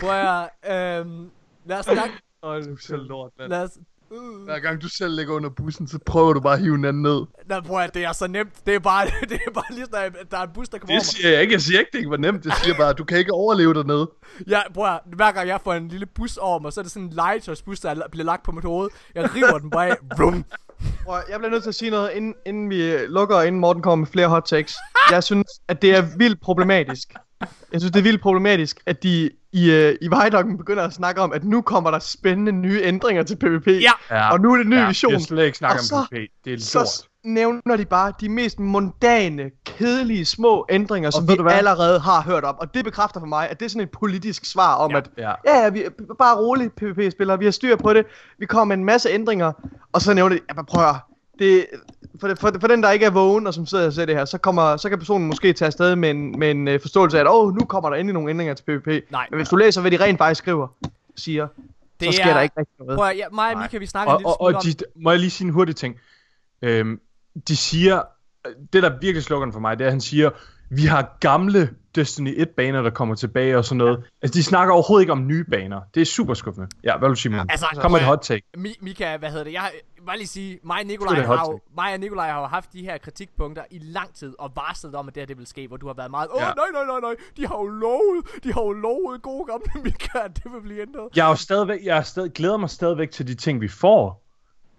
Prøv at, øhm, lad os snakke, Åh, du er selv lort, mand. lad os, Hver gang du selv ligger under bussen, så prøver du bare at hive en anden ned. Nå, prøv at, det er så nemt. Det er bare, det er bare lige sådan, at der er en bus, der kommer over Det siger jeg ikke. Jeg siger ikke, det ikke var nemt. Jeg siger bare, at du kan ikke overleve dernede. Ja, prøv at, hver gang jeg får en lille bus over mig, så er det sådan en legetøjsbus, der bliver lagt på mit hoved. Jeg river den bare af. Vrum. Prøv, jeg bliver nødt til at sige noget, inden, inden vi lukker, og inden Morten kommer med flere hot takes. Jeg synes, at det er vildt problematisk. Jeg synes, det er vildt problematisk, at de i, øh, i Vejdokken begynder at snakke om, at nu kommer der spændende nye ændringer til PvP. Ja. Og nu er det en ny ja, vision. Jeg slet ikke snakke Og om så- PvP. Det er Så lort. nævner de bare de mest mundane, kedelige, små ændringer, som ved vi du allerede har hørt om. Og det bekræfter for mig, at det er sådan et politisk svar om, Ja. at Ja. ja, vi er bare roligt, PvP-spillere, vi har styr på det, vi kommer med en masse ændringer, og så nævner de, ja, prøv at det, for, for, for den, der ikke er vågen, og som sidder og ser det her, så, kommer, så kan personen måske tage afsted med en, med en uh, forståelse af, at åh, nu kommer der endelig nogle ændringer til PvP. Nej. Men hvis du læser, hvad de rent faktisk skriver, siger, Det så sker der ikke rigtig noget. Prøv at, ja, mig og Mika, vi snakker Og, lille og, og om... de, må jeg lige sige en hurtig ting? Øhm, de siger, det der virkelig slukker den for mig, det er, at han siger, vi har gamle Destiny 1-baner, der kommer tilbage og sådan noget. Altså, de snakker overhovedet ikke om nye baner. Det er super skuffende. Ja, hvad vil du sige, Morten? Altså, Kom med et hot take. Mi- Mika, hvad hedder det? Jeg har- jeg bare lige sige, mig og, Nikolaj har jo, mig og Nikolaj har haft de her kritikpunkter i lang tid, og varslet om, at det her det vil ske, hvor du har været meget, åh Ja. nej, nej, nej, nej, de har jo lovet, de har jo lovet gode gamle Mika, at det vil blive ændret. Jeg er jo stadigvæk, jeg er stadig, glæder mig stadigvæk til de ting, vi får.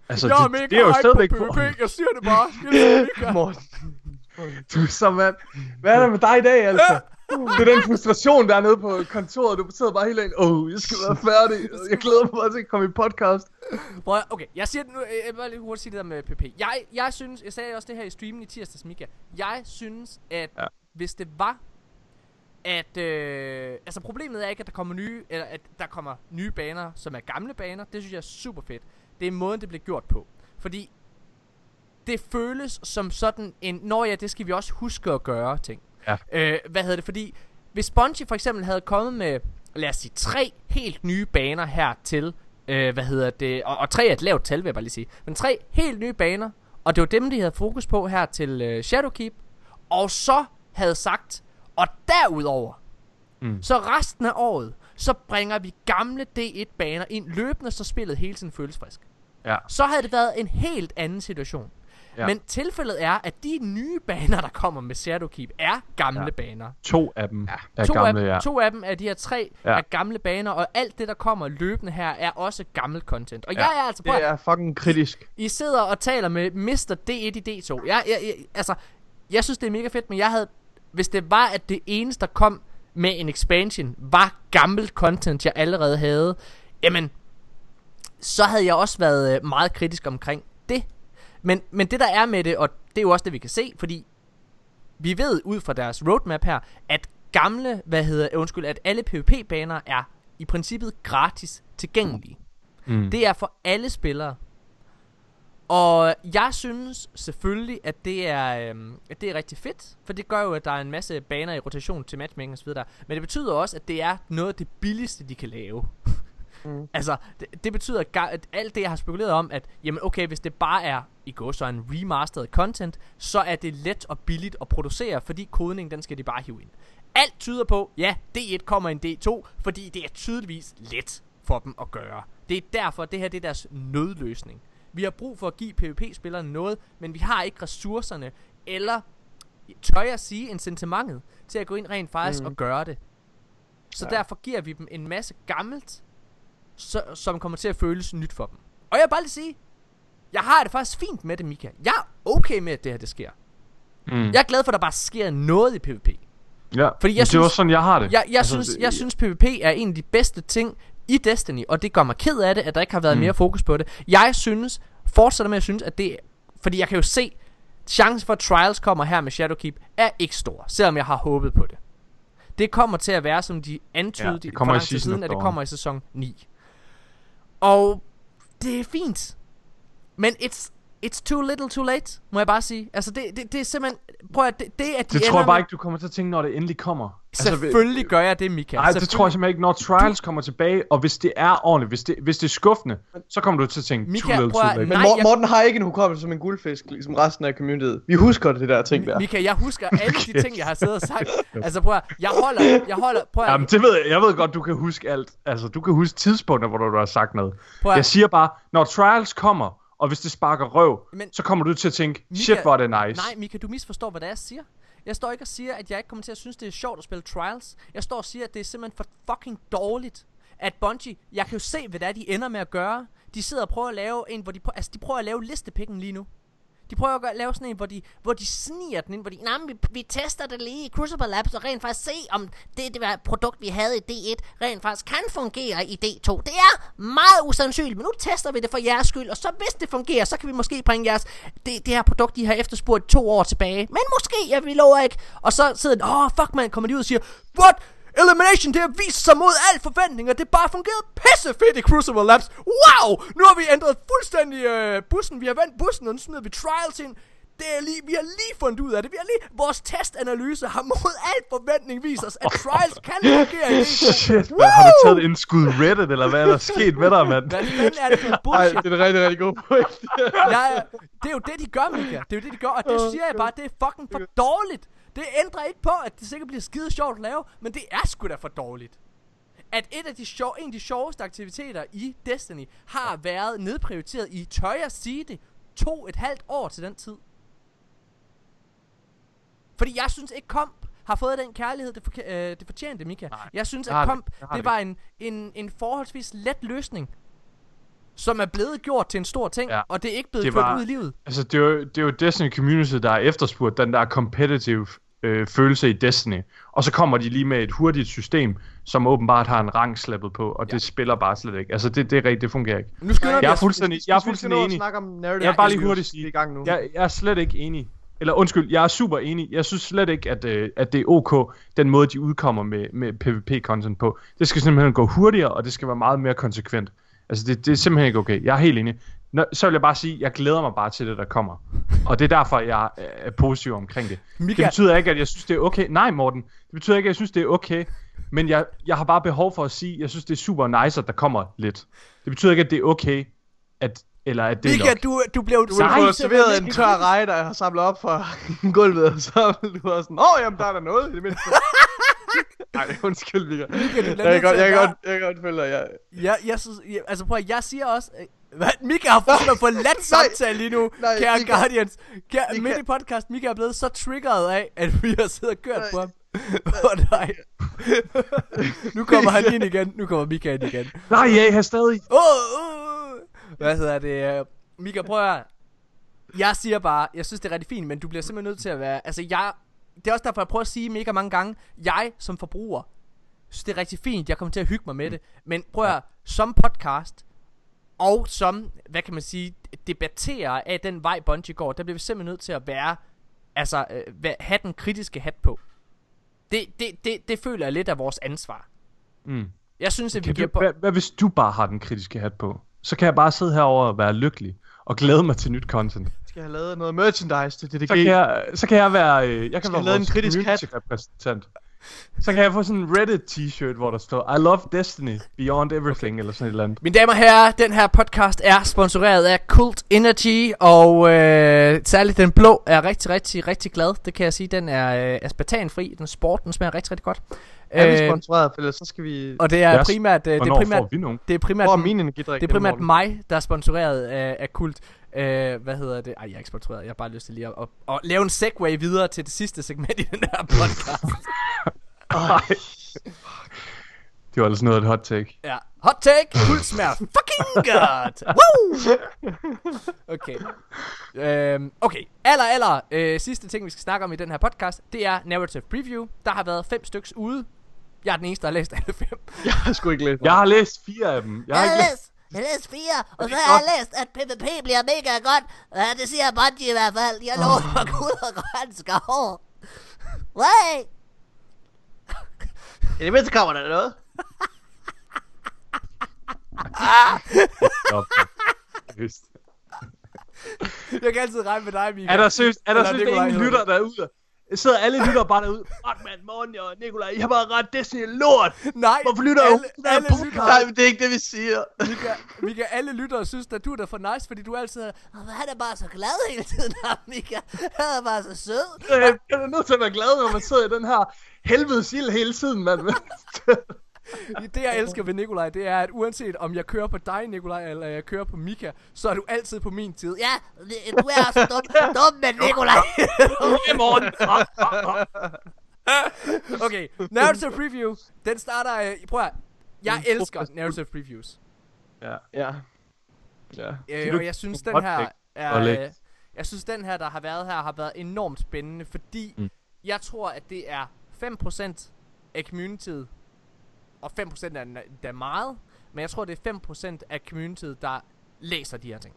Altså, jeg er det, mega det er jo stadigvæk på PvP, jeg siger det bare. Hilsen, Mika. Morten. Du så mand. Hvad er der med dig i dag, altså? Det er den frustration, der er nede på kontoret. Du sidder bare hele dagen, åh, oh, jeg skal være færdig. Jeg glæder mig bare til at komme i podcast. Prøv okay, jeg siger det nu, jeg vil lige hurtigt sige det der med PP. Jeg, jeg synes, jeg sagde også det her i streamen i tirsdags, Mika. Jeg synes, at ja. hvis det var, at, øh, altså problemet er ikke, at der kommer nye, eller at der kommer nye baner, som er gamle baner. Det synes jeg er super fedt. Det er måden, det bliver gjort på. Fordi det føles som sådan en, når ja, det skal vi også huske at gøre ting. Ja. Øh, hvad hedder det? Fordi hvis Bungie for eksempel havde kommet med, lad os sige, tre helt nye baner her til, øh, hvad hedder det, og, og tre er et lavt tal, vil jeg bare lige sige, men tre helt nye baner, og det var dem, de havde fokus på her til øh, Shadowkeep, og så havde sagt, og derudover, Mm. så resten af året, så bringer vi gamle D1-baner ind løbende, så spillet hele tiden føles frisk. Ja. Så havde det været en helt anden situation. Ja. Ja. Men tilfældet er, at de nye baner, der kommer med Shadowkeep, er gamle Ja. ja. baner. To af dem er to, gamle, af, ja. to af dem af de her tre Ja. ja. er gamle baner, og alt det, der kommer løbende her, er også gammelt content. Og Ja. ja. jeg er altså på, Det er fucking kritisk. I sidder og taler med Mr. D1 i D2. Jeg, jeg, jeg, altså, jeg synes, det er mega fedt, men jeg havde... Hvis det var, at det eneste, der kom med en expansion var gammelt content, jeg allerede havde, jamen, så havde jeg også været øh, meget kritisk omkring det. Men, men det der er med det, og det er jo også det, vi kan se, fordi vi ved ud fra deres roadmap her, at gamle, hvad hedder, undskyld, at alle PvP-baner er i princippet gratis tilgængelige. Mm. Det er for alle spillere. Og jeg synes selvfølgelig, at det er, øhm, at det er rigtig fedt, for det gør jo, at der er en masse baner i rotation til matchmaking osv. Men det betyder også, at det er noget af det billigste, de kan lave. Mm. altså, det, det betyder, at, alt det, jeg har spekuleret om, at jamen okay, hvis det bare er i går så en remastered content, så er det let og billigt at producere, fordi kodningen, den skal de bare hive ind. Alt tyder på, ja, D1 kommer en D2, fordi det er tydeligvis let for dem at gøre. Det er derfor, at det her det er deres nødløsning. Vi har brug for at give PvP-spillerne noget, men vi har ikke ressourcerne, eller tør jeg sige incitamentet til at gå ind rent faktisk mm. Og gøre det. Så ja. derfor giver vi dem en masse gammelt, så, som kommer til at føles nyt for dem. Og jeg vil bare lige sige, jeg har det faktisk fint med det, Mika. Jeg er okay med, at det her det sker. Mm. Jeg er glad for, at der bare sker noget i PvP. ja. fordi jeg det er synes- også sådan, jeg har det. Jeg, jeg, Altså, synes, jeg synes, PvP er en af de bedste ting i Destiny, og det gør mig ked af det, at der ikke har været Mm. mere fokus på det. Jeg synes, fortsætter med at synes, at det fordi jeg kan jo se, chancen for at Trials kommer her med Shadowkeep er ikke stor, selvom jeg har håbet på det. Det kommer til at være, som de antydede Ja, det for kommer i lang tid season siden, at det kommer i sæson 9. Og det er fint. Men it's, it's too little too late, må jeg bare sige. Altså, det, det, det er simpelthen... Prøv at det, det at de Det tror jeg bare med- ikke, du kommer til at tænke, når det endelig kommer. Altså, Selvfølgelig gør jeg det, Mika. Nej, det tror jeg simpelthen ikke. Når Trials kommer tilbage, og hvis det er ordentligt, hvis det, hvis det er skuffende, så kommer du til at tænke, Mika, too little, too at- late. Men Nej, Mor- jeg- Morten har ikke en hukommelse som en guldfisk, ligesom resten af communityet. Vi husker det der ting der. Mika, jeg husker alle de ting, jeg har siddet og sagt. Altså prøv at, jeg holder, jeg holder, prøv at, Jamen, det ved jeg. Jeg ved godt, du kan huske alt. Altså, du kan huske tidspunkter, hvor du har sagt noget. prøv at, Jeg siger bare, når Trials kommer, og hvis det sparker røv, Men- så kommer du til at tænke, Mika- shit, hvor er det nice. nej Mika, du misforstår, hvad det er, jeg siger. Jeg står ikke og siger, at jeg ikke kommer til at synes, det er sjovt at spille Trials. Jeg står og siger, at det er simpelthen for fucking dårligt. At Bungie, jeg kan jo se, hvad det er, de ender med at gøre. De sidder og prøver at lave en, hvor de, prøver, altså de prøver at lave listepikken lige nu. De prøver at gøre, lave sådan en, hvor de, hvor de sniger den ind, hvor de, Nej, vi, vi tester det lige i Crucible Labs og rent faktisk se, om det, det produkt, vi havde i D1, rent faktisk kan fungere i D2. Det er meget usandsynligt, men nu tester vi det for jeres skyld, og så hvis det fungerer, så kan vi måske bringe jeres, det, det her produkt, de har efterspurgt to år tilbage. Men måske, jeg vi lover ikke. Og så sidder de, åh, oh, fuck man, kommer de ud og siger, what? Elimination, det har vist sig mod al forventning, og det bare fungeret pisse fedt i Crucible Labs. Wow! Nu har vi ændret fuldstændig øh, bussen. Vi har vendt bussen, og nu smider vi trials ind. Det er lige, vi har lige fundet ud af det. Vi har lige, vores testanalyse har mod al forventning vist os, at trials kan fungere i det. Shit, man, har du taget en skud Reddit, eller hvad er der sket med dig, mand? Hvad fanden er det for Ej, bullshit? det er en rigtig, rigtig god point. Jeg, det er jo det, de gør, Mika. Det er jo det, de gør, og det siger jeg bare, det er fucking for dårligt. Det ændrer ikke på, at det sikkert bliver skide sjovt at lave, men det er sgu da for dårligt. At et af de sjov, en af de sjoveste aktiviteter i Destiny har været nedprioriteret i, tør jeg sige det, to et halvt år til den tid. Fordi jeg synes ikke Komp har fået den kærlighed, det, forke- øh, det fortjente, Mika. Nej, jeg synes, at. Komp, Det det var en, en, en forholdsvis let løsning, som er blevet gjort til en stor ting, Ja. og det er ikke blevet Det ud i livet. Altså, det er, jo, det er jo Destiny Community, der har efterspurgt den der competitive øh, følelse i Destiny. Og så kommer de lige med et hurtigt system, som åbenbart har en rang slappet på, og ja. det spiller bare slet ikke. Altså, det, det er rigtigt, det fungerer ikke. Nu skynder Jeg er fuldstændig, jeg er skal fuldstændig enig. snakke om narrative Jeg vil bare lige hurtigt sige- er i gang nu. Jeg, jeg er slet ikke enig. Eller undskyld, jeg er super enig. Jeg synes slet ikke, at, øh, at det er ok, den måde, de udkommer med, med PvP-content på. Det skal simpelthen gå hurtigere, og det skal være meget mere konsekvent. Altså, det, det er simpelthen ikke okay. Jeg er helt enig. Nå, så vil jeg bare sige, jeg glæder mig bare til det, der kommer. Og det er derfor, jeg er, er positiv omkring det. Mika, Det betyder ikke, at jeg synes, det er okay. Nej, Morten. Det betyder ikke, at jeg synes, det er okay. Men jeg, jeg har bare behov for at sige, at jeg synes, det er super nice, at der kommer lidt. Det betyder ikke, at det er okay, at, eller at det er Mika, nok. du, du blev... Du har Nej, fået serveret en tør rej, der jeg har samlet op fra gulvet, og så du også sådan, åh, jamen, der er der noget i det mindste. Nej, undskyld, Mika. Mika, Jeg kan godt, jeg at kan godt, jeg kan godt følge dig, jeg... Jeg, jeg synes, jeg, altså prøv at, jeg siger også... Hvad? Mika har fået for let samtale lige nu, nej, kære Mika. Guardians. Kære, Mika. midt i podcast, Mika er blevet så triggeret af, at vi har siddet og kørt Nej. på ham. Åh oh, nej. nu kommer han ind igen. Nu kommer Mika ind igen. Nej, jeg har stadig. Åh, oh, oh. Hvad hedder det? Mika, prøv at høre. Jeg siger bare, jeg synes det er rigtig fint, men du bliver simpelthen nødt til at være... Altså, jeg, det er også derfor, jeg prøver at sige mega mange gange, jeg som forbruger, synes det er rigtig fint, jeg kommer til at hygge mig med det, men prøv at høre, som podcast, og som, hvad kan man sige, debatterer af den vej Bungie går, der bliver vi simpelthen nødt til at være, altså, øh, have den kritiske hat på. Det, det, det, det føler jeg lidt af vores ansvar. Mm. Jeg synes, at vi giver hvad, hvad hvis du bare har den kritiske hat på? Så kan jeg bare sidde herover og være lykkelig og glæde mig til nyt content. Skal have lavet noget merchandise til DDG. Så kan jeg, så kan jeg være, øh, jeg kan Skal være have lavet en kritisk hat. community-repræsentant. Så kan jeg få sådan en Reddit t-shirt, hvor der står, I love Destiny, beyond everything, eller sådan et eller andet. Mine damer og herrer, den her podcast er sponsoreret af Cult Energy, og øh, særligt den blå er rigtig, rigtig, rigtig glad. Det kan jeg sige, den er øh, aspartanfri, den er sport, den smager rigtig, rigtig godt. Er vi Øh, sponsoreret, for ellers så skal vi... og det er Yes. primært, øh, det er primært, får vi nogen? det er primært, Hvor er min energidrik? det er primært mig, der er sponsoreret af, af Kult. Øh, hvad hedder det? Ej, jeg er ikke sponsoreret. Jeg har bare lyst til lige at, at, at lave en segway videre til det sidste segment i den her podcast. Det var altså noget af et hot take. Ja. Hot take, kult smager fucking godt. Woo! Okay. Øhm, okay, aller, aller øh, sidste ting, vi skal snakke om i den her podcast, det er narrative preview. Der har været fem stykker ude. Jeg er den eneste, der har læst alle fem. Jeg har sgu ikke læst Jeg har læst fire af dem. Jeg har Jeg ikke har læst... læst, jeg har læst fire, og så har jeg læst, at PvP bliver mega godt. Ja, det siger Bungie i hvert fald. Jeg lover for Gud og grøn skov. Wait! I det mindste kommer der noget. Seriøst. Jeg kan altid regne med dig, Mika. Er der seriøst, er der seriøst ingen lytter derude? Jeg sidder alle lytter bare derude. Fuck man, morgen og Nikolaj, I har bare ret Destiny er lort. Nej, Hvorfor lytter alle, alle lytter, Nej, men det er ikke det, vi siger. Mika, Mika, alle lyttere synes, at du er da for nice, fordi du altid er, Og han er bare så glad hele tiden, Mika. Han er bare så sød. Jeg er nødt til at være glad, når man sidder i den her helvedes ild hele tiden, mand. Det jeg elsker ved Nikolaj, det er, at uanset om jeg kører på dig, Nikolaj, eller jeg kører på Mika, så er du altid på min tid. Ja, det- du er så dum, dum men Nikolaj. I morgen. Okay, narrative preview, den starter, øh, prøv at, jeg elsker narrative previews. Ja. Ja. Ja. Øh, og jeg synes, den her er, øh, jeg synes, den her, der har været her, har været enormt spændende, fordi Mm. jeg tror, at det er 5% af communityet, og 5% er da meget, men jeg tror, det er 5% af communityet, der læser de her ting.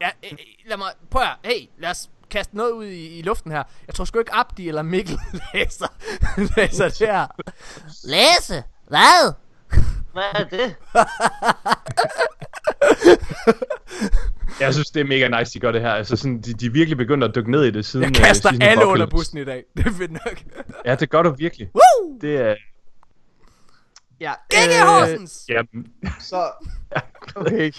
Ja, øh, øh, lad mig, prøv at, hey, lad os kaste noget ud i, i luften her. Jeg tror sgu ikke Abdi eller Mikkel læser, læser det her. Læse? Hvad? Hvad er det? Jeg synes, det er mega nice, de gør det her. Altså, sådan, de, de er virkelig begyndt at dykke ned i det siden... Jeg kaster season alle under bussen i dag. Det er fedt nok. Ja, det gør du virkelig. Woo! Det er... Ja. Gække Horsens! Jamen, Så... Okay. Det,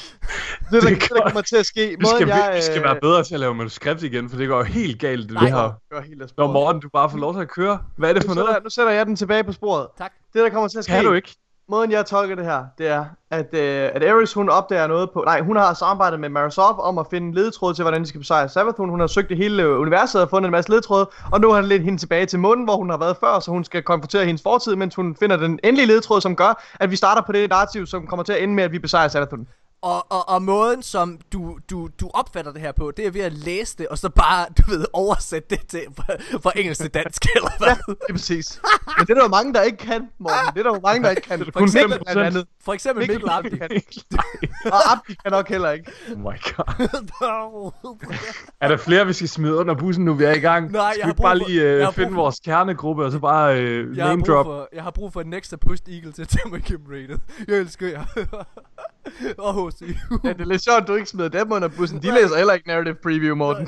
der, det, der går- kommer til at ske... vi skal, jeg, vi skal øh, være bedre til at lave manuskript igen, for det går jo helt galt, det, Nej. det her. Gør helt af Når sporet. morgen du bare får lov til at køre. Hvad er det Nu for sætter, noget? jeg- nu sætter jeg den tilbage på sporet. Tak. Det, der kommer til at ske... Kan du ikke? Måden jeg tolker det her, det er, at, øh, at Ares hun opdager noget på... Nej, hun har samarbejdet med Marisov om at finde ledetråd til, hvordan de skal besejre Savathun. Hun har søgt det hele øh, universet og fundet en masse ledetråde, og nu har han lidt hende tilbage til munden, hvor hun har været før, så hun skal konfrontere hendes fortid, mens hun finder den endelige ledetråd, som gør, at vi starter på det narrativ, som kommer til at ende med, at vi besejrer Savathun. Og, og, og måden, som du, du, du opfatter det her på, det er ved at læse det, og så bare, du ved, oversætte det til fra, fra engelsk til dansk, eller hvad? Ja, det er præcis. Men det er der jo mange, der ikke kan, Morten. Det er der jo mange, der ikke kan. For kun eksempel 5%. blandt andet. For eksempel Mikkel Mikkel Abdi. kan. Og Abdi kan nok heller ikke. Oh my god. Er der flere, vi skal smide under bussen, nu vi er i gang? Nej, jeg skal har vi brug bare for- lige jeg øh, har finde for- vores kernegruppe, og så bare øh, Jeg har, name brug drop? for, jeg har brug for en ekstra push eagle til at tage mig igennem rated. Jeg elsker jer. og HC. Ja, det er lidt sjovt, at du ikke smider dem under bussen. De læser heller ikke narrative preview, Morten.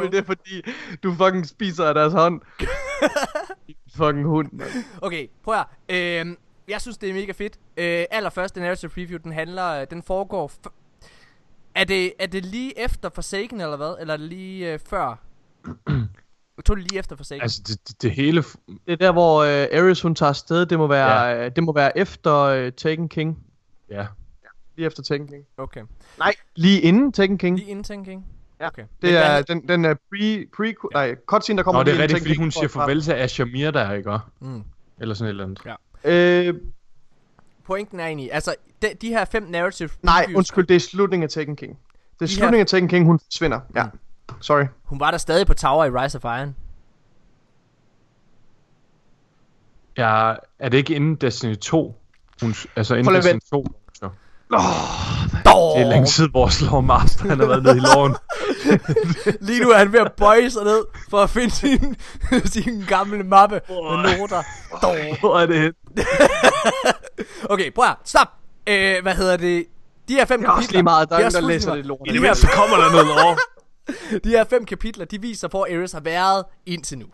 Men det er fordi, du fucking spiser af deres hånd. fucking hund, mand. Okay, prøv at høre. øhm, Jeg synes, det er mega fedt. Øh, allerførste narrative preview, den handler, den foregår... F- er, det, er det lige efter Forsaken, eller hvad? Eller er det lige øh, før? Jeg tror det lige efter Forsaken. Altså, det, det, det hele... f- Det er der, hvor uh, Ares hun tager afsted. Det må være, ja. det må være efter uh, Taken King. Ja. Lige efter Taken King. Okay. Nej, lige inden Taken King. Lige inden Thinking? Ja. Okay. Det er den, den er pre, pre, nej, cutscene, der kommer Nå, det er rigtigt, Taken fordi King, hun hvor siger farvel til Ashamir der, ikke? Mm. Eller sådan et eller andet. Ja. Øh, Pointen er egentlig, altså de, de her fem narrative Nej, undskyld, det er slutningen af Taken King. Det er de slutningen her... af Taken King, hun forsvinder. Ja, mm. sorry. Hun var der stadig på Tower i Rise of Iron. Ja, er det ikke inden Destiny 2? Hun, altså inden Destiny vent. 2. Så. Oh, det er længe siden vores Lord Master han har været nede i loven. Lige nu er han ved at bøje sig ned for at finde sin, sin gamle mappe med noter. Dog. Hvor er det hen? Okay, prøv at stop. Øh, hvad hedder det? De her fem Det er også lige meget, der det er der læser det lort. I det mindste kommer der noget lore. De her fem kapitler, de viser, hvor Ares har været indtil nu.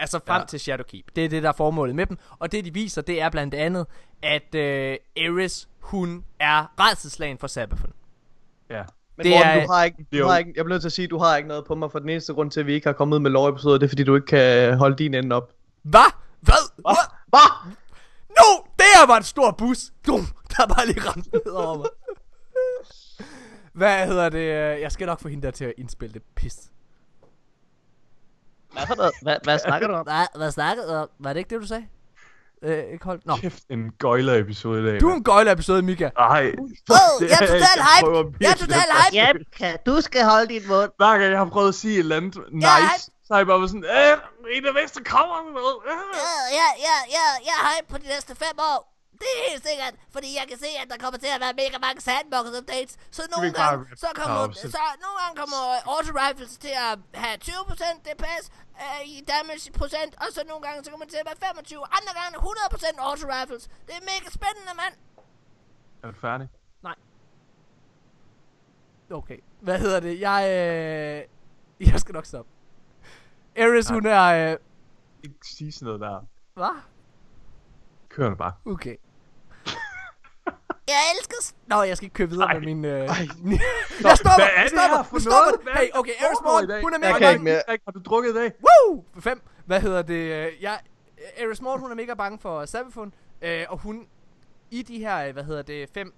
Altså frem. Ja. til Shadowkeep. Det er det, der er formålet med dem. Og det, de viser, det er blandt andet, at øh, Ares, hun er redselslagen for Sabafon. Ja. Men Det Morten, er- du har ikke, du har ikke, jeg bliver nødt til at sige, at du har ikke noget på mig, for den eneste grund til, at vi ikke har kommet ud med lore-episoder, det er, fordi du ikke kan holde din ende op. Hvad? Hvad? Hvad? Hvad? No! Det her var en stor bus. Dum, der bare lige ramt ned over mig. Hvad hedder det? Jeg skal nok få hende der til at indspille det pis. Hvad, for noget? hvad, hvad snakker du om? Hvad, hvad snakkede du om? Var det ikke det, du sagde? Øh, ikke holdt? Nå. Kæft, en gøjler-episode i dag. Du er en gøjle-episode, Mika. Ej. Åh, Det jeg er total jeg hype. Jeg er virkelig total at- hype. Ja, kan, du skal holde din mund. Hver gang jeg har prøvet at sige et eller andet nice, så har jeg bare været sådan, øh, en af bedste kommer med noget. Øh. Ja, ja, ja, ja, jeg er hype på de næste fem år. Det er helt sikkert, fordi jeg kan se, at der kommer til at være mega mange sandbox updates. Så nogle bare gange, rip så kommer, pause? så nogle gange kommer auto rifles til at have 20% DPS øh, i damage procent, og så nogle gange så kommer det til at være 25, andre gange 100% auto rifles. Det er mega spændende, mand. Er du færdig? Okay. Hvad hedder det? Jeg, øh... Jeg skal nok stoppe. Ares, hun er... Øh... Ikke sige sådan noget der. Hvad? Kør nu bare. Okay. Jeg elsker... Nå, jeg skal ikke køre videre Ej. med min... Øh... Nå, jeg stopper, hvad er det stopper, her for stopper. noget? Hey, okay, Ares dag? hun er Jeg mega kan ikke bange. mere. Har du drukket i dag? Woo! Fem. Hvad hedder det? øh, Jeg... Ares Morn, hun er mega bange for Sabafon. Øh, og hun... I de her, øh, hvad hedder det, fem...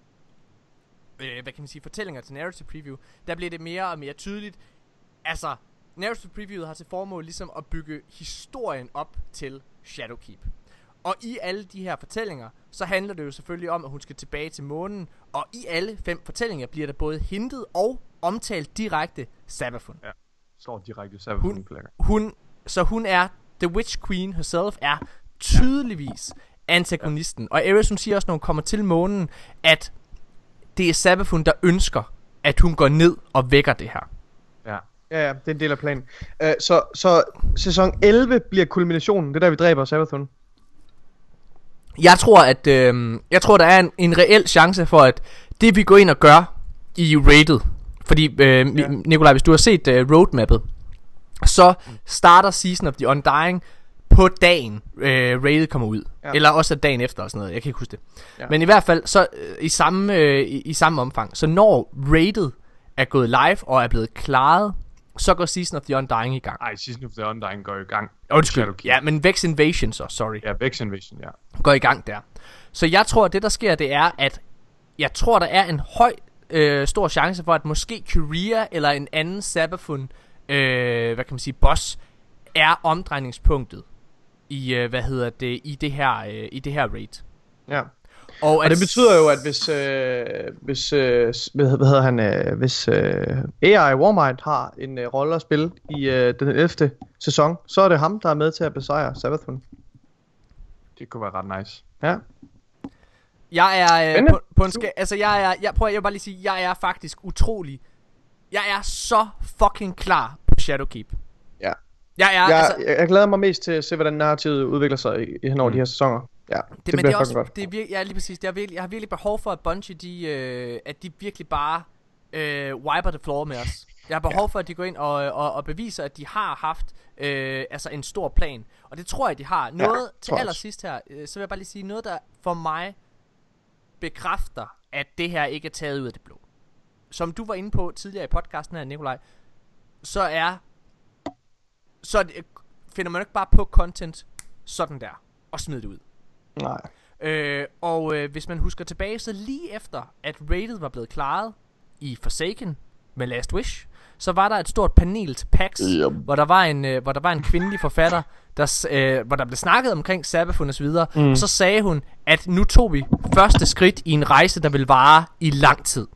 Øh, hvad kan man sige, fortællinger til Narrative Preview, der bliver det mere og mere tydeligt. Altså, Narrative Preview har til formål ligesom at bygge historien op til Shadowkeep. Og i alle de her fortællinger, så handler det jo selvfølgelig om, at hun skal tilbage til månen. Og i alle fem fortællinger bliver der både hintet og omtalt direkte Sabafon. Står direkte Savage Hun- hun... Hun, så hun er, The Witch Queen herself, er tydeligvis antagonisten. Og Ares, hun siger også, når hun kommer til månen, at det er Sabafun, der ønsker, at hun går ned og vækker det her. Ja. Ja, ja, det er en del af planen. Uh, så, så sæson 11 bliver kulminationen. Det er der, vi dræber Sabathun. Jeg tror, at øh, jeg tror, der er en, en reel chance for, at det vi går ind og gør i rated, fordi øh, ja. Nikolaj, hvis du har set øh, roadmappet, så starter Season of the Undying på dagen øh, rated kommer ud. Ja. Eller også dagen efter og sådan noget, jeg kan ikke huske det. Ja. Men i hvert fald så øh, i, samme, øh, i, i samme omfang. Så når rated er gået live og er blevet klaret, så går Season of the Undying i gang. Ej, Season of the Undying går i gang. Undskyld. Shadowkeep. Ja, men Vex Invasion så, sorry. Ja, Vex Invasion, ja. går i gang der. Så jeg tror, at det der sker, det er, at jeg tror, der er en høj, øh, stor chance for, at måske Kyria eller en anden Sabafun, øh, hvad kan man sige, boss, er omdrejningspunktet i, øh, hvad hedder det, i det her, øh, i det her raid. Ja. Og, Og det betyder jo, at hvis, øh, hvis øh, hvad, hvad hedder han, øh, hvis øh, AI Warmind har en øh, rolle at spille i øh, den 11. sæson, så er det ham, der er med til at besejre Sabathun. Det kunne være ret nice. Ja. Jeg er øh, på, på en ska- altså jeg er, jeg, prøv, at- jeg vil bare lige sige, jeg er faktisk utrolig, jeg er så fucking klar på Shadowkeep. Ja. Jeg er, Jeg, altså, jeg, jeg glæder mig mest til at se, hvordan narrativet udvikler sig i, i hen over Mm. de her sæsoner. Ja, det, Det, men det er også, godt. det er virkelig, ja, lige præcis. Det er virkelig, jeg har virkelig behov for, at Bungie, de, øh, at de virkelig bare øh, wiper the floor med os. Jeg har behov for, at de går ind og, og, og beviser, at de har haft øh, altså en stor plan. Og det tror jeg, de har. Noget tror til allersidst her, øh, så vil jeg bare lige sige, noget der for mig bekræfter, at det her ikke er taget ud af det blå. Som du var inde på tidligere i podcasten her, Nikolaj, så er, så er finder man ikke bare på content sådan der, og smider det ud. Nej. Øh, og øh, hvis man husker tilbage, så lige efter, at rated var blevet klaret i Forsaken med Last Wish, så var der et stort panel til PAX, Yep. hvor der var en øh, hvor der var en kvindelig forfatter, der, øh, hvor der blev snakket omkring Sabafun og så videre, mm. og så sagde hun, at nu tog vi første skridt i en rejse, der vil vare i lang tid.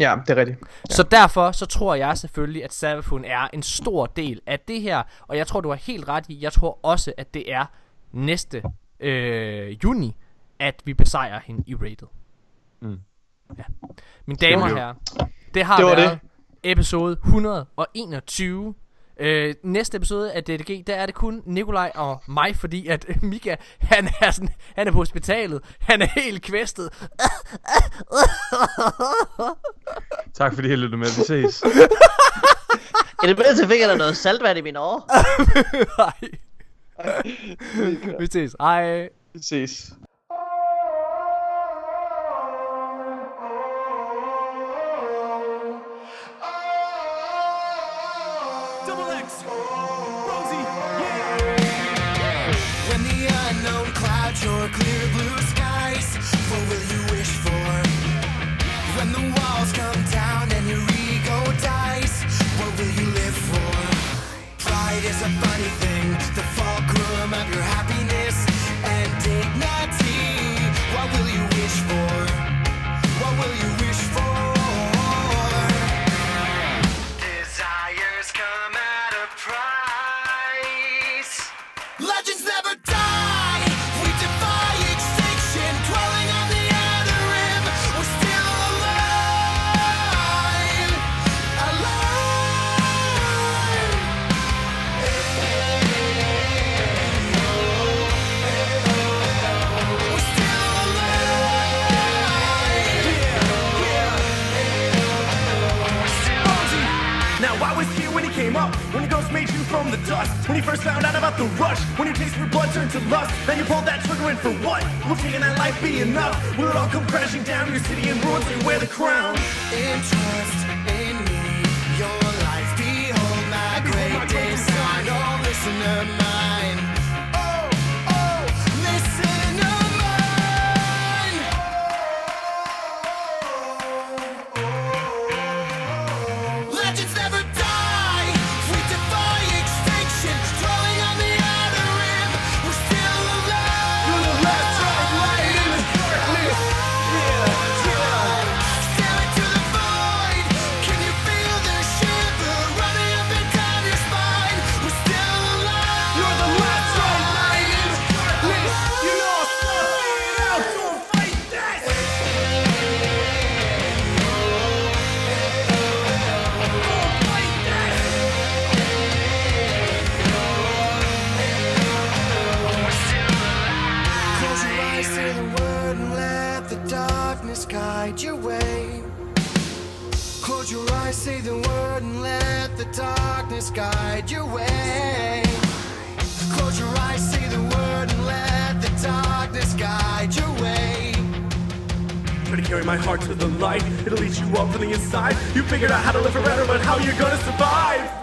Ja, det er rigtigt. Så derfor så tror jeg selvfølgelig, at Sabafun er en stor del af det her, og jeg tror, du har helt ret i, jeg tror også, at det er næste øh, juni, at vi besejrer hende i rated. Mm. Ja. Mine damer og herrer, det har Det været det. episode 121. Øh, næste episode af DDG, der er det kun Nikolaj og mig, fordi at øh, Mika, han er, sådan, han er på hospitalet. Han er helt kvæstet. Tak fordi I lyttede med. Vi ses. I det mindste fik jeg da noget saltvand i mine år. Hej. Vi ses. Hej. From the dust, when you first found out about the rush, when your taste for blood turned to lust. Then you pulled that trigger in for what? Will taking that life be enough? Will it all come crashing down? Your city in ruins, you wear the crown. Interest in me, your life. Behold my great design. Oh, listen to mine. Guide your way. Close your eyes, say the word, and let the darkness guide your way. Try to carry my heart to the light. It'll eat you up from the inside. You figured out how to live forever, but how you gonna survive?